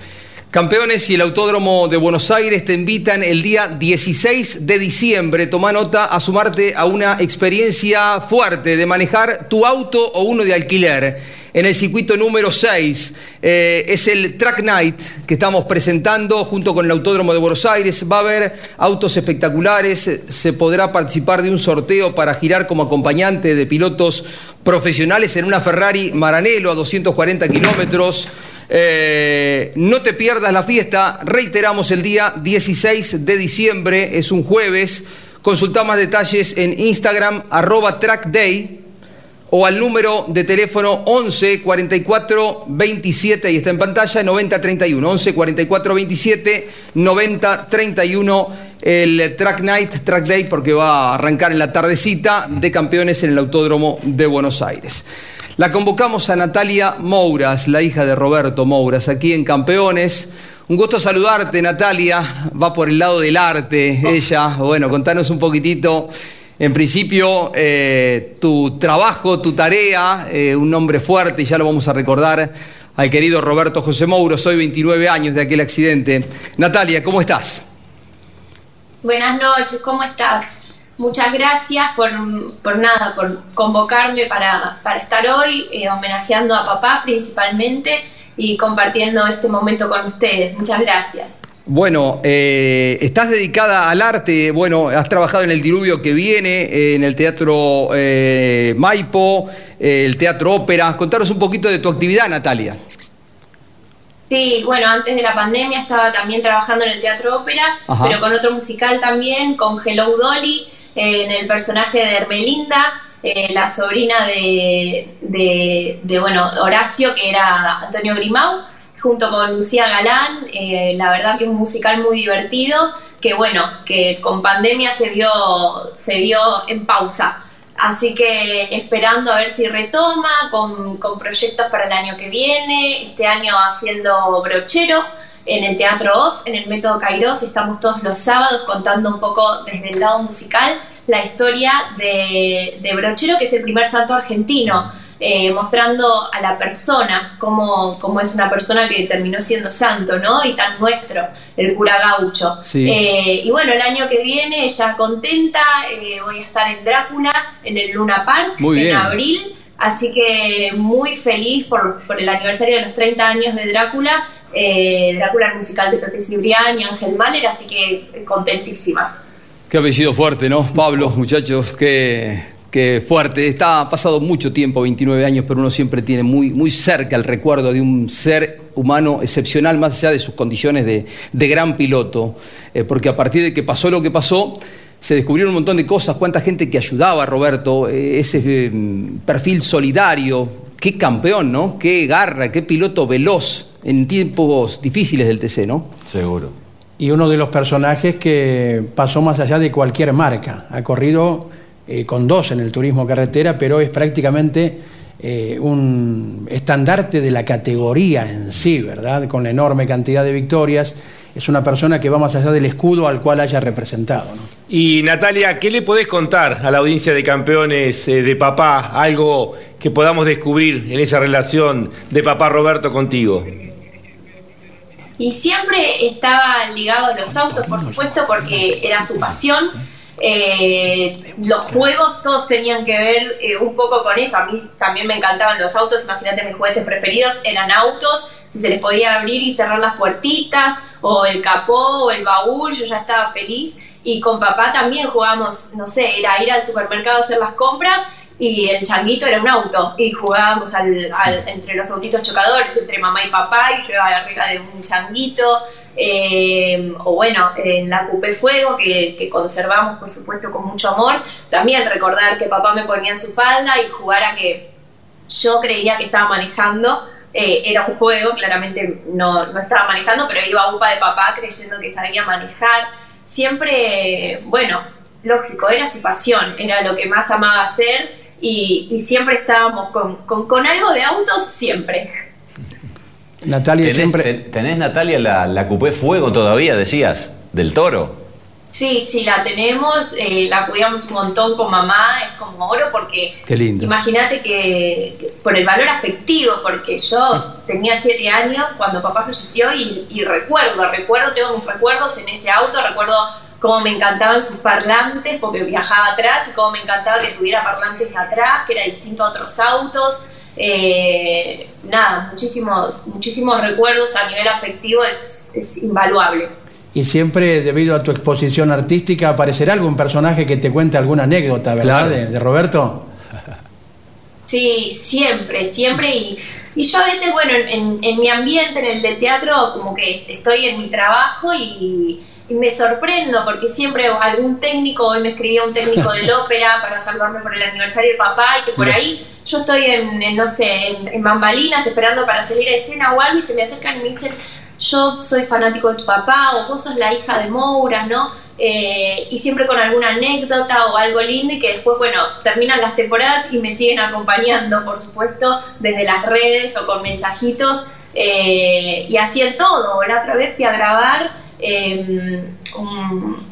S6: Campeones y el Autódromo de Buenos Aires te invitan el día 16 de diciembre, toma nota, a sumarte a una experiencia fuerte de manejar tu auto o uno de alquiler en el circuito número 6. Eh, es el Track Night que estamos presentando junto con el Autódromo de Buenos Aires. Va a haber autos espectaculares, se podrá participar de un sorteo para girar como acompañante de pilotos profesionales en una Ferrari Maranello a 240 kilómetros. Eh, no te pierdas la fiesta, reiteramos el día 16 de diciembre, es un jueves. Consulta más detalles en Instagram, arroba trackday o al número de teléfono 11 44 27 y está en pantalla 90 31 11 44 27 90 31 el Track Night, Track Day porque va a arrancar en la tardecita de campeones en el Autódromo de Buenos Aires. La convocamos a Natalia Mouras, la hija de Roberto Mouras, aquí en Campeones. Un gusto saludarte, Natalia. Va por el lado del arte, ella. Bueno, contanos un poquitito. En principio, eh, tu trabajo, tu tarea, eh, un nombre fuerte, y ya lo vamos a recordar al querido Roberto José Mouro. Soy 29 años de aquel accidente. Natalia, ¿cómo estás?
S24: Buenas noches, ¿cómo estás? Muchas gracias por, por nada, por convocarme para, para estar hoy, eh, homenajeando a papá principalmente y compartiendo este momento con ustedes. Muchas gracias.
S6: Bueno, eh, estás dedicada al arte, bueno, has trabajado en el Diluvio que viene, eh, en el Teatro Maipo, el Teatro Ópera. Contanos un poquito de tu actividad, Natalia.
S24: Sí, bueno, antes de la pandemia estaba también trabajando en el Teatro Ópera, pero con otro musical también, con Hello Dolly en el personaje de Hermelinda, eh, la sobrina de, de, bueno, Horacio, que era Antonio Grimau, junto con Lucía Galán. Eh, la verdad que es un musical muy divertido, que bueno, que con pandemia se vio, se vio en pausa. Así que esperando a ver si retoma con, con proyectos para el año que viene, este año haciendo brochero en el Teatro Off, en el Método Kairos, estamos todos los sábados contando un poco desde el lado musical la historia de, Brochero, que es el primer santo argentino, eh, mostrando a la persona cómo, cómo, es una persona que terminó siendo santo, ¿no? Y tan nuestro, el cura gaucho. Eh, y bueno, el año que viene, ya contenta, eh, voy a estar en Drácula, en el Luna Park, en abril. Así que muy feliz por, por, el aniversario de los 30 años de Drácula eh, Drácula musical de Pepe Cibrián y Ángel Mahler, así que contentísima.
S6: Qué apellido fuerte, ¿no? Pablo, muchachos, qué, qué fuerte. Está pasado mucho tiempo, 29 años, pero uno siempre tiene muy, muy cerca el recuerdo de un ser humano excepcional, más allá de sus condiciones de, gran piloto. Eh, porque a partir de que pasó lo que pasó, se descubrieron un montón de cosas, cuánta gente que ayudaba a Roberto, eh, ese perfil solidario, qué campeón, ¿no? Qué garra, qué piloto veloz en tiempos difíciles del TC, ¿no?
S9: Seguro.
S8: Y uno de los personajes que pasó más allá de cualquier marca. Ha corrido eh, con dos en el turismo carretera, pero es prácticamente eh, un estandarte de la categoría en sí, ¿verdad? Con la enorme cantidad de victorias es una persona que va más allá del escudo al cual haya representado.
S7: Y Natalia, ¿qué le podés contar a la audiencia de campeones eh, de papá? Algo que podamos descubrir en esa relación de papá Roberto contigo.
S24: Y siempre estaba ligado a los autos, por supuesto, porque era su pasión. Eh, los juegos todos tenían que ver eh, un poco con eso. A mí también me encantaban los autos. Imagínate, mis juguetes preferidos eran autos si se les podía abrir y cerrar las puertitas, o el capó, o el baúl, yo ya estaba feliz. Y con papá también jugábamos, no sé, era ir al supermercado a hacer las compras y el changuito era un auto y jugábamos al, entre los autitos chocadores, entre mamá y papá, y yo iba arriba de un changuito. Eh, o bueno, en la Coupé Fuego, que, que, conservamos por supuesto con mucho amor, también recordar que papá me ponía en su falda y jugar a que yo creía que estaba manejando eh, era un juego, claramente no, no, estaba manejando, pero iba a UPA de papá creyendo que sabía manejar. Siempre, bueno, lógico, era su pasión, era lo que más amaba hacer y, siempre estábamos con, con, algo de autos, siempre.
S9: Natalia, ¿Tenés, siempre. ¿Tenés, Natalia, la, la Coupé Fuego todavía, decías, del toro?
S24: Sí, sí, la tenemos, eh, la cuidamos un montón con mamá, es como oro porque imagínate que, por el valor afectivo, porque yo tenía siete años cuando papá falleció y, y recuerdo, recuerdo, tengo mis recuerdos en ese auto, recuerdo cómo me encantaban sus parlantes porque viajaba atrás y cómo me encantaba que tuviera parlantes atrás, que era distinto a otros autos. Eh, nada, muchísimos, muchísimos recuerdos a nivel afectivo, es, es invaluable
S8: y siempre debido a tu exposición artística aparecerá algún personaje que te cuente alguna anécdota, ¿verdad? De, Roberto.
S24: Sí, siempre, siempre. Y, y yo a veces, bueno, en, en, mi ambiente, en el del teatro, como que estoy en mi trabajo y, me sorprendo porque siempre algún técnico, hoy me escribía un técnico del ópera para salvarme por el aniversario de papá y que por ahí yo estoy en, no sé, en, en, bambalinas esperando para salir a escena o algo y se me acercan y me dicen, yo soy fanático de tu papá o vos sos la hija de Moura, ¿no? Eh, y siempre con alguna anécdota o algo lindo y que después, bueno, terminan las temporadas y me siguen acompañando, por supuesto, desde las redes o con mensajitos eh, y así en todo. La otra vez fui a grabar em,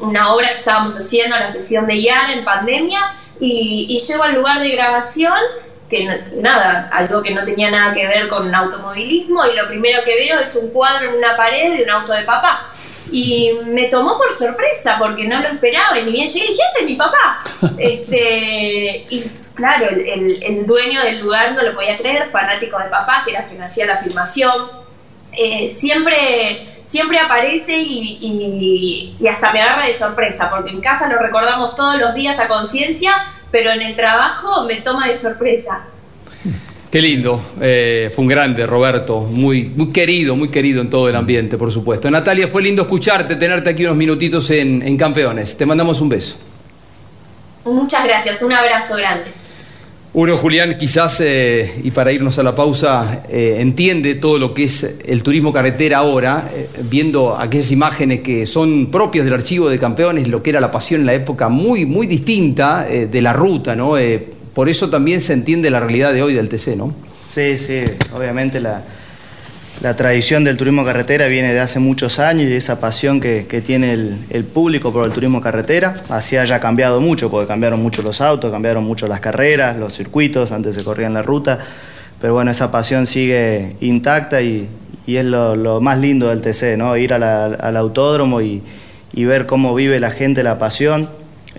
S24: una obra que estábamos haciendo, la sesión de IAR en pandemia y, y llego al lugar de grabación que nada, algo que no tenía nada que ver con automovilismo y lo primero que veo es un cuadro en una pared de un auto de papá. Y me tomó por sorpresa porque no lo esperaba y ni bien llegué y dije, ese es mi papá. este, y claro, el, dueño del lugar no lo podía creer, fanático de papá, que era quien hacía la filmación. Eh, siempre, siempre aparece y, y hasta me agarra de sorpresa porque en casa lo recordamos todos los días a conciencia pero en el trabajo me toma de sorpresa.
S6: Qué lindo, eh, fue un grande Roberto, muy, muy querido, muy querido en todo el ambiente, por supuesto. Natalia, fue lindo escucharte, tenerte aquí unos minutitos en, Campeones. Te mandamos un beso.
S24: Muchas gracias, un abrazo grande.
S6: Uno, Julián, quizás, eh, y para irnos a la pausa, eh, entiende todo lo que es el turismo carretera ahora, viendo aquellas imágenes que son propias del archivo de campeones, lo que era la pasión en la época muy, muy distinta de la ruta, ¿no? por eso también se entiende la realidad de hoy del TC, ¿no?
S12: Sí, sí, obviamente la, tradición del turismo carretera viene de hace muchos años y esa pasión que, tiene el, público por el turismo carretera, así haya cambiado mucho, porque cambiaron mucho los autos, cambiaron mucho las carreras, los circuitos, antes se corría en la ruta, pero bueno, esa pasión sigue intacta y, es lo, más lindo del TC, ¿no? Ir al autódromo y, ver cómo vive la gente la pasión.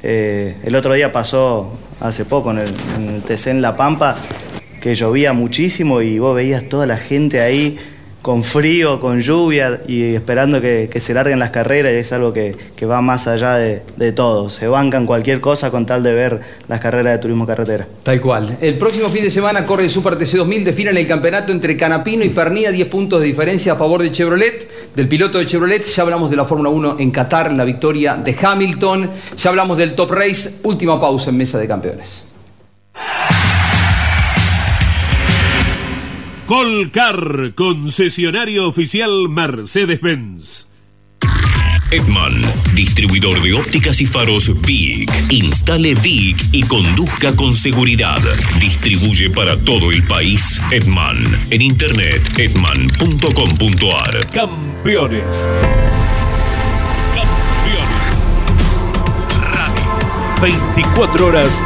S12: Eh, el otro día pasó hace poco en el, en el TC en La Pampa, que llovía muchísimo y vos veías toda la gente ahí con frío, con lluvia y esperando que, se larguen las carreras y es algo que, va más allá de, todo. Se bancan cualquier cosa con tal de ver las carreras de turismo carretera.
S6: Tal cual. El próximo fin de semana corre el Super TC 2000, definen el campeonato entre Canapino y Pernía, 10 puntos de diferencia a favor de Chevrolet, del piloto de Chevrolet. Ya hablamos de la Fórmula 1 en Qatar, la victoria de Hamilton. Ya hablamos del Top Race, última pausa en Mesa de Campeones.
S1: Colcar, concesionario oficial Mercedes-Benz. Edman, distribuidor de ópticas y faros VIC. Instale VIC y conduzca con seguridad. Distribuye para todo el país Edman. En internet, edman.com.ar. Campeones. Campeones. Radio. 24 horas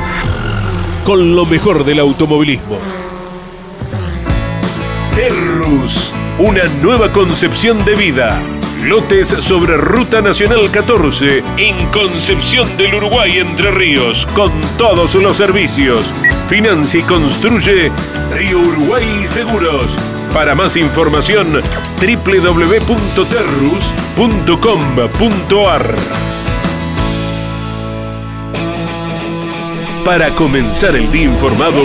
S1: con lo mejor del automovilismo. Terrus, una nueva concepción de vida. Lotes sobre Ruta Nacional 14 en Concepción del Uruguay Entre Ríos con todos los servicios. Financia y construye Río Uruguay Seguros. Para más información www.terrus.com.ar Para comenzar el día informado,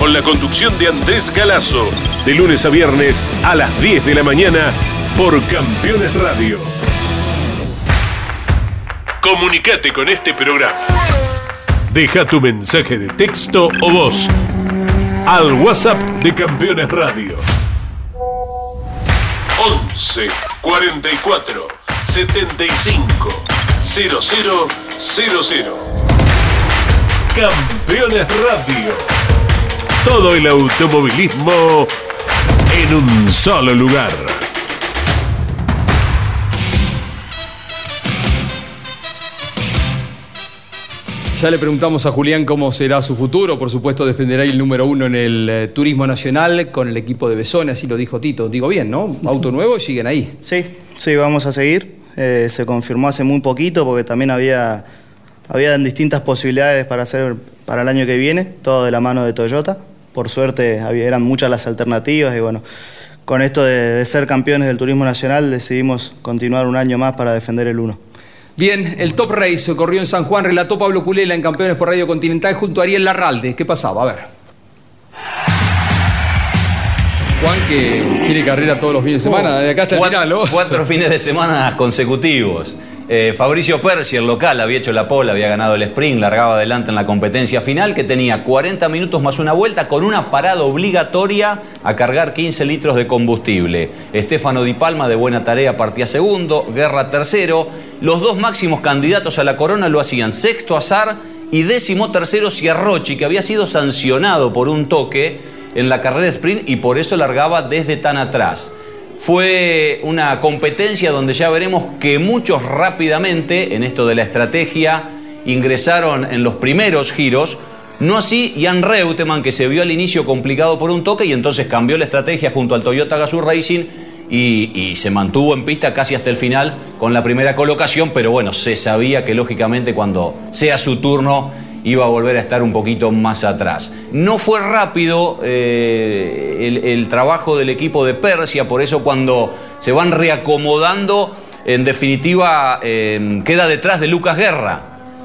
S1: con la conducción de Andrés Galazo, de lunes a viernes a las 10 de la mañana por Campeones Radio. Comunicate con este programa. Deja tu mensaje de texto o voz al WhatsApp de Campeones Radio. 11 44 75 0000 Campeones Radio todo el automovilismo en un solo lugar.
S6: Ya le preguntamos a Julián cómo será su futuro. Por supuesto, defenderá el número uno en el eh, turismo nacional con el equipo de Besone, así lo dijo Tito. Digo bien, ¿no? Auto nuevo y siguen ahí.
S12: Sí, sí, vamos a seguir. Eh, se confirmó hace muy poquito porque también había, había distintas posibilidades para hacer para el año que viene, todo de la mano de Toyota. Por suerte había, eran muchas las alternativas y bueno, con esto de, de ser campeones del turismo nacional decidimos continuar un año más para defender el 1.
S6: Bien, el Top Race corrió en San Juan, relató Pablo Culela en Campeones por Radio Continental junto a Ariel Larralde. ¿Qué pasaba? A ver. Juan que tiene carrera todos los fines de semana, de acá hasta el final, ¿no?
S9: Cuatro fines de semana consecutivos. Eh, Fabricio Persi, el local, había hecho la pole, había ganado el sprint, largaba adelante en la competencia final, que tenía 40 minutos más una vuelta con una parada obligatoria a cargar 15 litros de combustible. Estefano Di Palma, de buena tarea, partía segundo, Guerra tercero. Los dos máximos candidatos a la corona lo hacían sexto Azar y décimo tercero Ciarrochi, que había sido sancionado por un toque en la carrera sprint y por eso largaba desde tan atrás. Fue una competencia donde ya veremos que muchos rápidamente, en esto de la estrategia, ingresaron en los primeros giros. No así Jan Reutemann, que se vio al inicio complicado por un toque y entonces cambió la estrategia junto al Toyota Gazoo Racing y, y, se mantuvo en pista casi hasta el final con la primera colocación, pero bueno, se sabía que lógicamente cuando sea su turno iba a volver a estar un poquito más atrás. No fue rápido eh, el, el, trabajo del equipo de Persia, por eso cuando se van reacomodando, en definitiva eh, queda detrás de Lucas Guerra,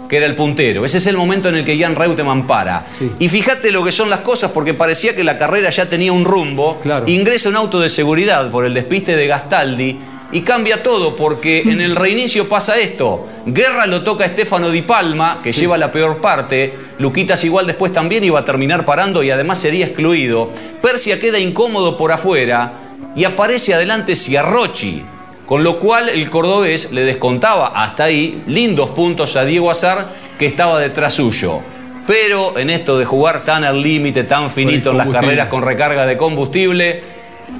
S9: que era el puntero. Ese es el momento en el que Jan Reutemann para. Sí. Y fíjate lo que son las cosas, porque parecía que la carrera ya tenía un rumbo.
S6: Claro.
S9: Ingresa un auto de seguridad por el despiste de Gastaldi y cambia todo porque en el reinicio pasa esto. Guerra lo toca a Estefano Di Palma, que sí. lleva la peor parte. Luquitas igual después también iba a terminar parando y además sería excluido. Persia queda incómodo por afuera y aparece adelante Ciarrochi. Con lo cual el cordobés le descontaba hasta ahí lindos puntos a Diego Azar, que estaba detrás suyo. Pero en esto de jugar tan al límite, tan finito en las carreras con recarga de combustible,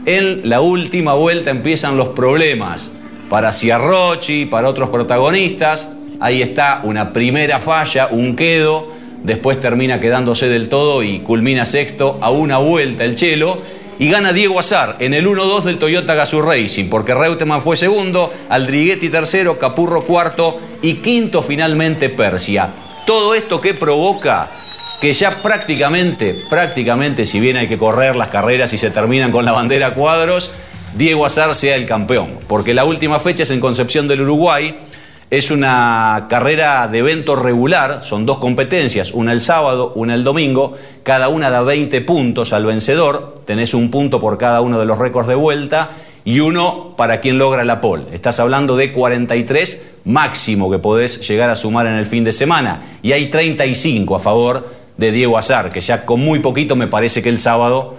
S9: en la última vuelta empiezan los problemas. Para Ciarrochi, para otros protagonistas, ahí está una primera falla, un quedo, después termina quedándose del todo y culmina sexto a una vuelta el Chelo y gana Diego Azar en el 1-2 del Toyota Gazoo Racing, porque Reutemann fue segundo, Aldriguetti tercero, Capurro cuarto y quinto finalmente Persia. Todo esto que provoca que ya prácticamente, prácticamente, si bien hay que correr las carreras y se terminan con la bandera cuadros, Diego Azar sea el campeón, porque la última fecha es en Concepción del Uruguay, es una carrera de evento regular, son dos competencias, una el sábado, una el domingo, cada una da 20 puntos al vencedor, tenés un punto por cada uno de los récords de vuelta y uno para quien logra la pole. Estás hablando de 43 máximo que podés llegar a sumar en el fin de semana. Y hay 35 a favor de Diego Azar, que ya con muy poquito me parece que el sábado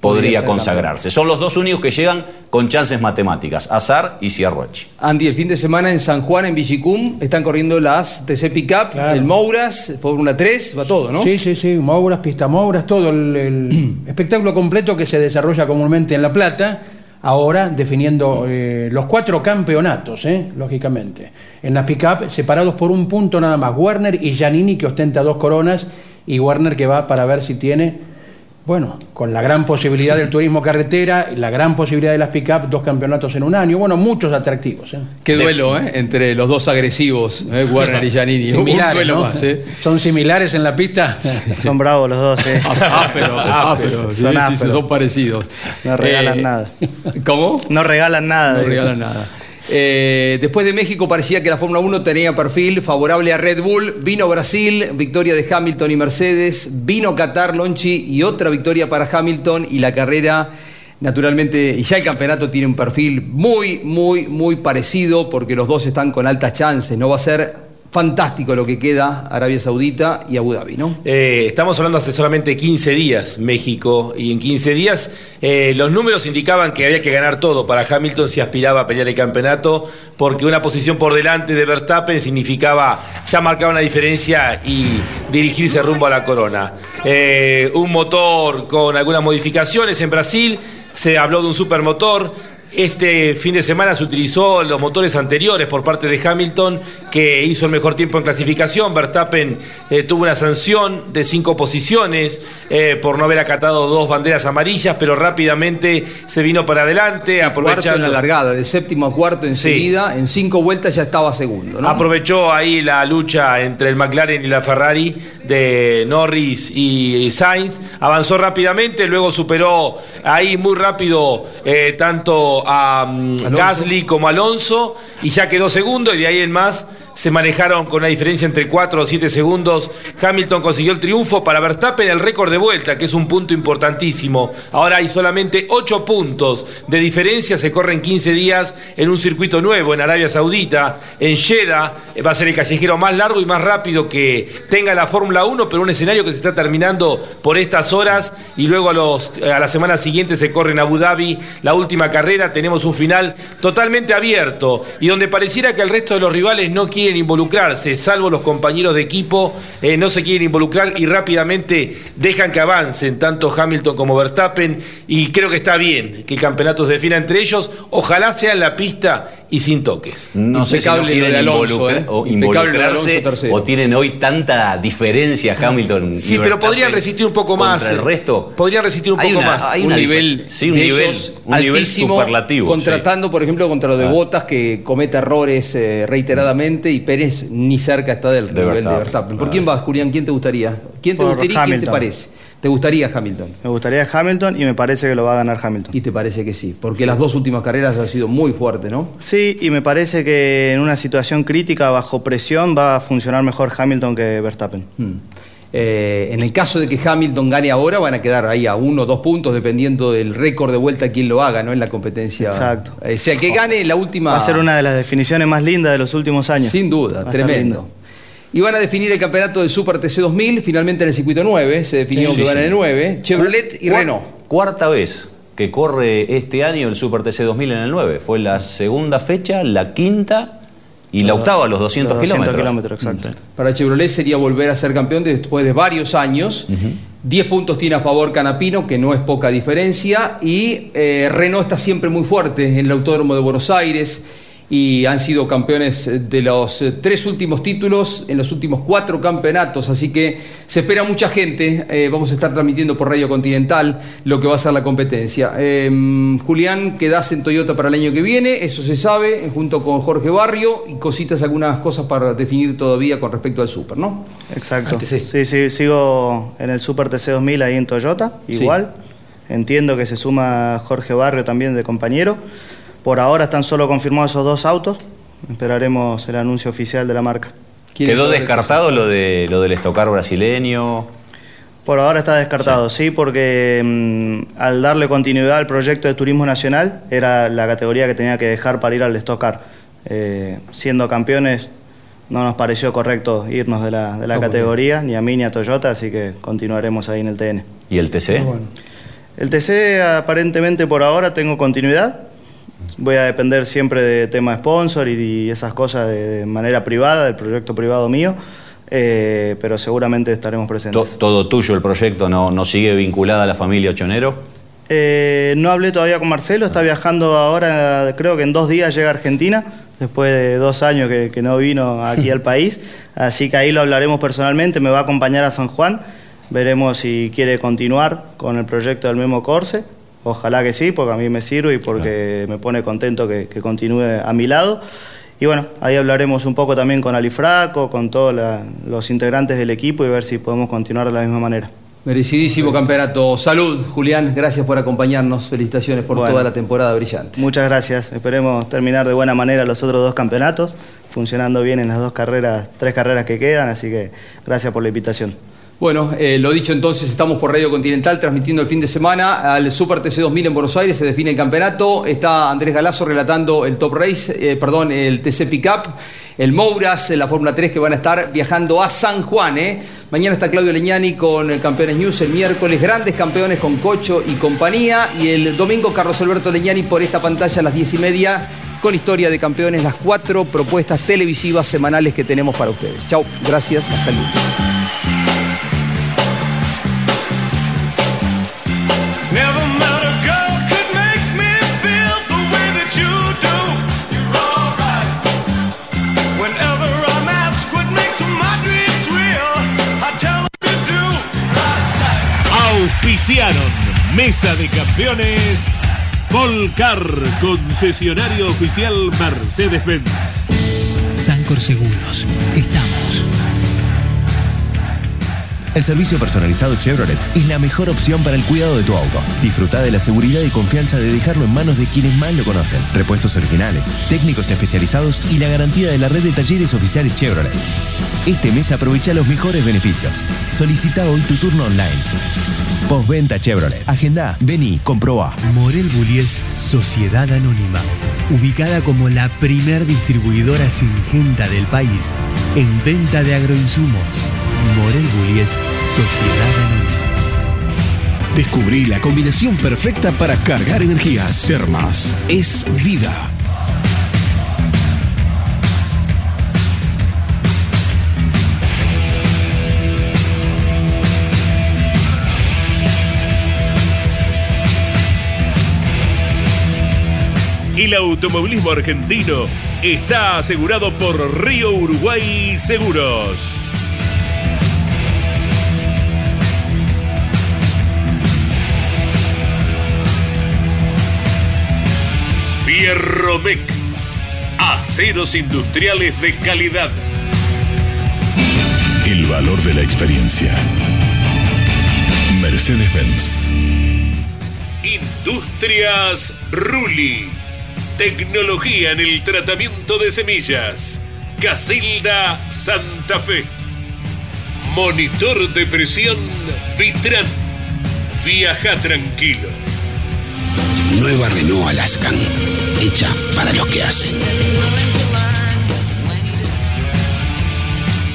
S9: podría consagrarse. Son los dos únicos que llegan con chances matemáticas, Azar y Ciarrochi.
S6: Andy, el fin de semana en San Juan, en Villicum, están corriendo las TC Pickup, claro. el Mouras, Fórmula 3, va todo, ¿no?
S8: Sí, sí, sí, Mouras, pista Mouras, todo el, el espectáculo completo que se desarrolla comúnmente en La Plata, ahora definiendo eh, los cuatro campeonatos, eh, lógicamente. En las Pickup, separados por un punto nada más, Werner y Giannini, que ostenta dos coronas, y Werner que va para ver si tiene bueno, con la gran posibilidad del turismo carretera, la gran posibilidad de las pick-up, dos campeonatos en un año, bueno, muchos atractivos. ¿eh?
S6: Qué duelo, ¿eh? Entre los dos agresivos, ¿eh? Warner y Giannini.
S8: Similares, un duelo ¿no? más, ¿eh? ¿Son similares en la pista?
S12: son bravos los dos, ¿eh?
S6: Sí, son, sí, son parecidos.
S12: No regalan nada.
S6: ¿Cómo?
S12: No regalan nada.
S6: No regalan nada. Eh, después de México parecía que la Fórmula 1 tenía perfil favorable a Red Bull. Vino Brasil, victoria de Hamilton y Mercedes. Vino Qatar, Lonchi y otra victoria para Hamilton. Y la carrera, naturalmente, y ya el campeonato tiene un perfil muy, muy, muy parecido porque los dos están con altas chances. No va a ser fantástico lo que queda Arabia Saudita y Abu Dhabi, ¿no?
S7: Eh, estamos hablando hace solamente 15 días, México, y en 15 días eh, los números indicaban que había que ganar todo para Hamilton si aspiraba a pelear el campeonato, porque una posición por delante de Verstappen significaba ya marcar una diferencia y dirigirse rumbo a la corona. Eh, un motor con algunas modificaciones en Brasil se habló de un supermotor. Este fin de semana se utilizó los motores anteriores por parte de Hamilton, que hizo el mejor tiempo en clasificación. Verstappen eh, tuvo una sanción de cinco posiciones eh, por no haber acatado dos banderas amarillas, pero rápidamente se vino para adelante,
S6: Sí,
S7: aprovechando
S6: en la largada, de séptimo a cuarto enseguida, en cinco vueltas ya estaba segundo. ¿no?
S7: Aprovechó ahí la lucha entre el McLaren y la Ferrari de Norris y Sainz. Avanzó rápidamente, luego superó ahí muy rápido eh, tanto a mm, Gasly como Alonso y ya quedó segundo y de ahí en más se manejaron con una diferencia entre 4 o 7 segundos. Hamilton consiguió el triunfo para Verstappen, el récord de vuelta, que es un punto importantísimo. Ahora hay solamente 8 puntos de diferencia, se corren 15 días en un circuito nuevo en Arabia Saudita, en Jeddah. Eh, Va a ser el callejero más largo y más rápido que tenga la Fórmula 1, pero un escenario que se está terminando por estas horas y luego a, los, a la semana siguiente se corre en Abu Dhabi la última carrera. Tenemos un final totalmente abierto y donde pareciera que el resto de los rivales no quieren involucrarse, salvo los compañeros de equipo, eh, no se quieren involucrar y rápidamente dejan que avancen tanto Hamilton como Verstappen y creo que está bien que el campeonato se defina entre ellos, ojalá sea en la pista y sin toques.
S9: No sé si no quieren
S6: de Alonso,
S9: involucrar-
S6: ¿eh?
S9: o
S6: de
S9: involucrarse o tienen hoy tanta diferencia Hamilton y
S7: Sí, pero
S9: Verstappen
S7: podrían resistir un poco más.
S9: contra el
S7: eh.
S9: resto.
S7: Podrían resistir un
S9: Hay
S7: poco
S9: una-
S7: más.
S9: hay
S6: un nivel,
S9: sí, un
S6: de
S9: nivel-
S6: ellos
S9: un nivel
S6: altísimo,
S9: superlativo, sí.
S6: contratando por ejemplo contra lo de
S9: Ah.
S6: Botas que comete errores eh, reiteradamente y Pérez ni cerca está del nivel de
S9: Verstappen,
S6: Verstappen. ¿Por
S9: claro.
S6: quién vas, Julián? ¿Quién te gustaría? ¿Quién te
S12: Por
S6: gustaría y quién te
S12: Hamilton.
S6: parece? ¿Te gustaría Hamilton?
S12: Me gustaría Hamilton y me parece que lo va a ganar Hamilton.
S6: Y te parece que sí, porque las dos últimas carreras han sido muy fuertes, ¿no?
S12: Sí, y me parece que en una situación crítica, bajo presión, va a funcionar mejor Hamilton que Verstappen.
S6: Hmm. Eh, en el caso de que Hamilton gane ahora, van a quedar ahí a uno o dos puntos, dependiendo del récord de vuelta quien lo haga, ¿no? En la competencia.
S12: Exacto.
S6: Eh, o sea, el que gane la última.
S12: Va a ser una de las definiciones más lindas de los últimos años.
S6: Sin duda, tremendo. Y van a definir el campeonato del Super TC 2000, finalmente en el circuito 9, se definió
S9: Sí,
S6: que
S9: sí,
S6: van en el 9, Chevrolet y Renault.
S9: Cuarta vez que corre este año el Super TC 2000 en el 9. Fue la segunda fecha, la quinta y la octava, los 200,
S12: Los 200
S9: kilómetros.
S12: kilómetros, exacto.
S6: Para Chevrolet sería volver a ser campeón después de varios años. 10 puntos tiene a favor Canapino, que no es poca diferencia. Y eh, Renault está siempre muy fuerte en el Autódromo de Buenos Aires. Y han sido campeones de los eh, tres últimos títulos en los últimos cuatro campeonatos. Así que se espera mucha gente. Eh, vamos a estar transmitiendo por Radio Continental lo que va a ser la competencia. Eh, Julián, quedás en Toyota para el año que viene, eso se sabe, junto con Jorge Barrio. Y cositas, algunas cosas para definir todavía con respecto al Super, ¿no?
S12: Exacto. Sí, sí, sigo en el Super TC 2000 ahí en Toyota,
S6: Sí.
S12: igual. Entiendo que se suma Jorge Barrio también de compañero. Por ahora están solo confirmados esos dos autos. Esperaremos el anuncio oficial de la marca.
S9: Quedó descartado lo, de, lo del estocar brasileño.
S12: Por ahora está descartado, sí, porque mm, al darle continuidad al proyecto de turismo nacional era la categoría que tenía que dejar para ir al Stock Car. Eh, siendo campeones no nos pareció correcto irnos de la, de la categoría, ni a mí ni a Toyota, así que continuaremos ahí en el TN.
S9: ¿Y el TC?
S12: El TC aparentemente por ahora tengo continuidad. Voy a depender siempre de tema sponsor y, esas cosas de, manera privada, del proyecto privado mío, eh, pero seguramente estaremos presentes.
S9: todo tuyo el proyecto, no, no sigue vinculada a la familia Ochonero.
S12: Eh, no hablé todavía con Marcelo, está viajando ahora, creo que en dos días llega a Argentina, después de dos años que, que no vino aquí al país, así que ahí lo hablaremos personalmente, me va a acompañar a San Juan, veremos si quiere continuar con el proyecto del Memo Corse, ojalá que sí, porque a mí me sirve y porque me pone contento que, que continúe a mi lado. Y bueno, ahí hablaremos un poco también con Alifraco, con todos los integrantes del equipo y ver si podemos continuar de la misma manera.
S6: Merecidísimo campeonato. Salud, Julián. Gracias por acompañarnos. Felicitaciones por
S12: Bueno.
S6: toda la temporada brillante.
S12: Muchas gracias. Esperemos terminar de buena manera los otros dos campeonatos, funcionando bien en las dos carreras, tres carreras que quedan, así que gracias por la invitación.
S6: Bueno, eh, lo dicho entonces, estamos por Radio Continental transmitiendo el fin de semana al Super TC 2000 en Buenos Aires, se define el campeonato, está Andrés Galazo relatando el Top Race, eh, perdón, el TC Pickup, el Mouras, la Fórmula 3 que van a estar viajando a San Juan. eh. Mañana está Claudio Leñani con Campeones News, el miércoles grandes campeones con Cocho y compañía y el domingo Carlos Alberto Leñani por esta pantalla a las 10 y media con historia de campeones, las cuatro propuestas televisivas semanales que tenemos para ustedes. Chau, gracias, hasta el.
S1: Mesa de Campeones. Volcar, concesionario oficial Mercedes-Benz.
S2: Sancor Seguros. Estamos.
S3: El servicio personalizado Chevrolet es la mejor opción para el cuidado de tu auto. Disfruta de la seguridad y confianza de dejarlo en manos de quienes más lo conocen. Repuestos originales, técnicos especializados y la garantía de la red de talleres oficiales Chevrolet. Este mes aprovecha los mejores beneficios. Solicita hoy tu turno online. Postventa Chevrolet. Agenda, vení, comproba.
S2: Morel Bullies Sociedad Anónima. Ubicada como la primer distribuidora singenta del país en venta de agroinsumos. Morel Bullies Sociedad Anónima.
S4: Descubrí la combinación perfecta para cargar energías. Termas es vida.
S1: El automovilismo argentino está asegurado por Río Uruguay Seguros. Fierromec. Aceros industriales de calidad.
S25: El valor de la experiencia. Mercedes-Benz.
S1: Industrias Ruli. Tecnología en el tratamiento de semillas. Casilda Santa Fe. Monitor de presión Vitran. Viaja tranquilo.
S5: Nueva Renault Alaskan, hecha para los que hacen.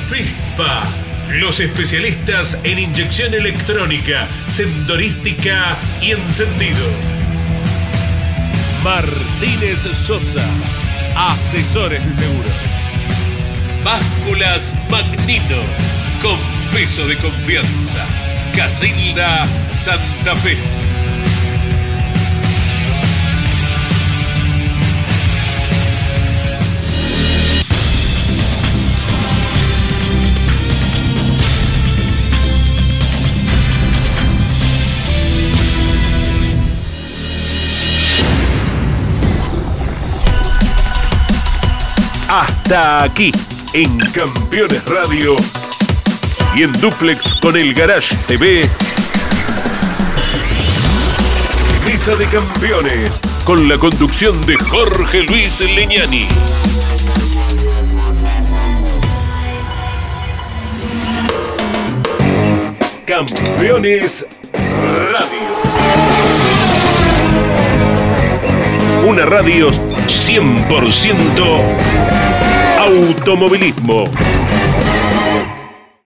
S1: FISPA, los especialistas en inyección electrónica, sensorística y encendido. Martínez Sosa, asesores de seguros. Básculas Magnino, con peso de confianza. Casilda Santa Fe. Hasta aquí, en Campeones Radio y en Duplex con el Garage TV. Mesa de Campeones, con la conducción de Jorge Luis Leñani. Campeones Radio. Una radio 100% automovilismo.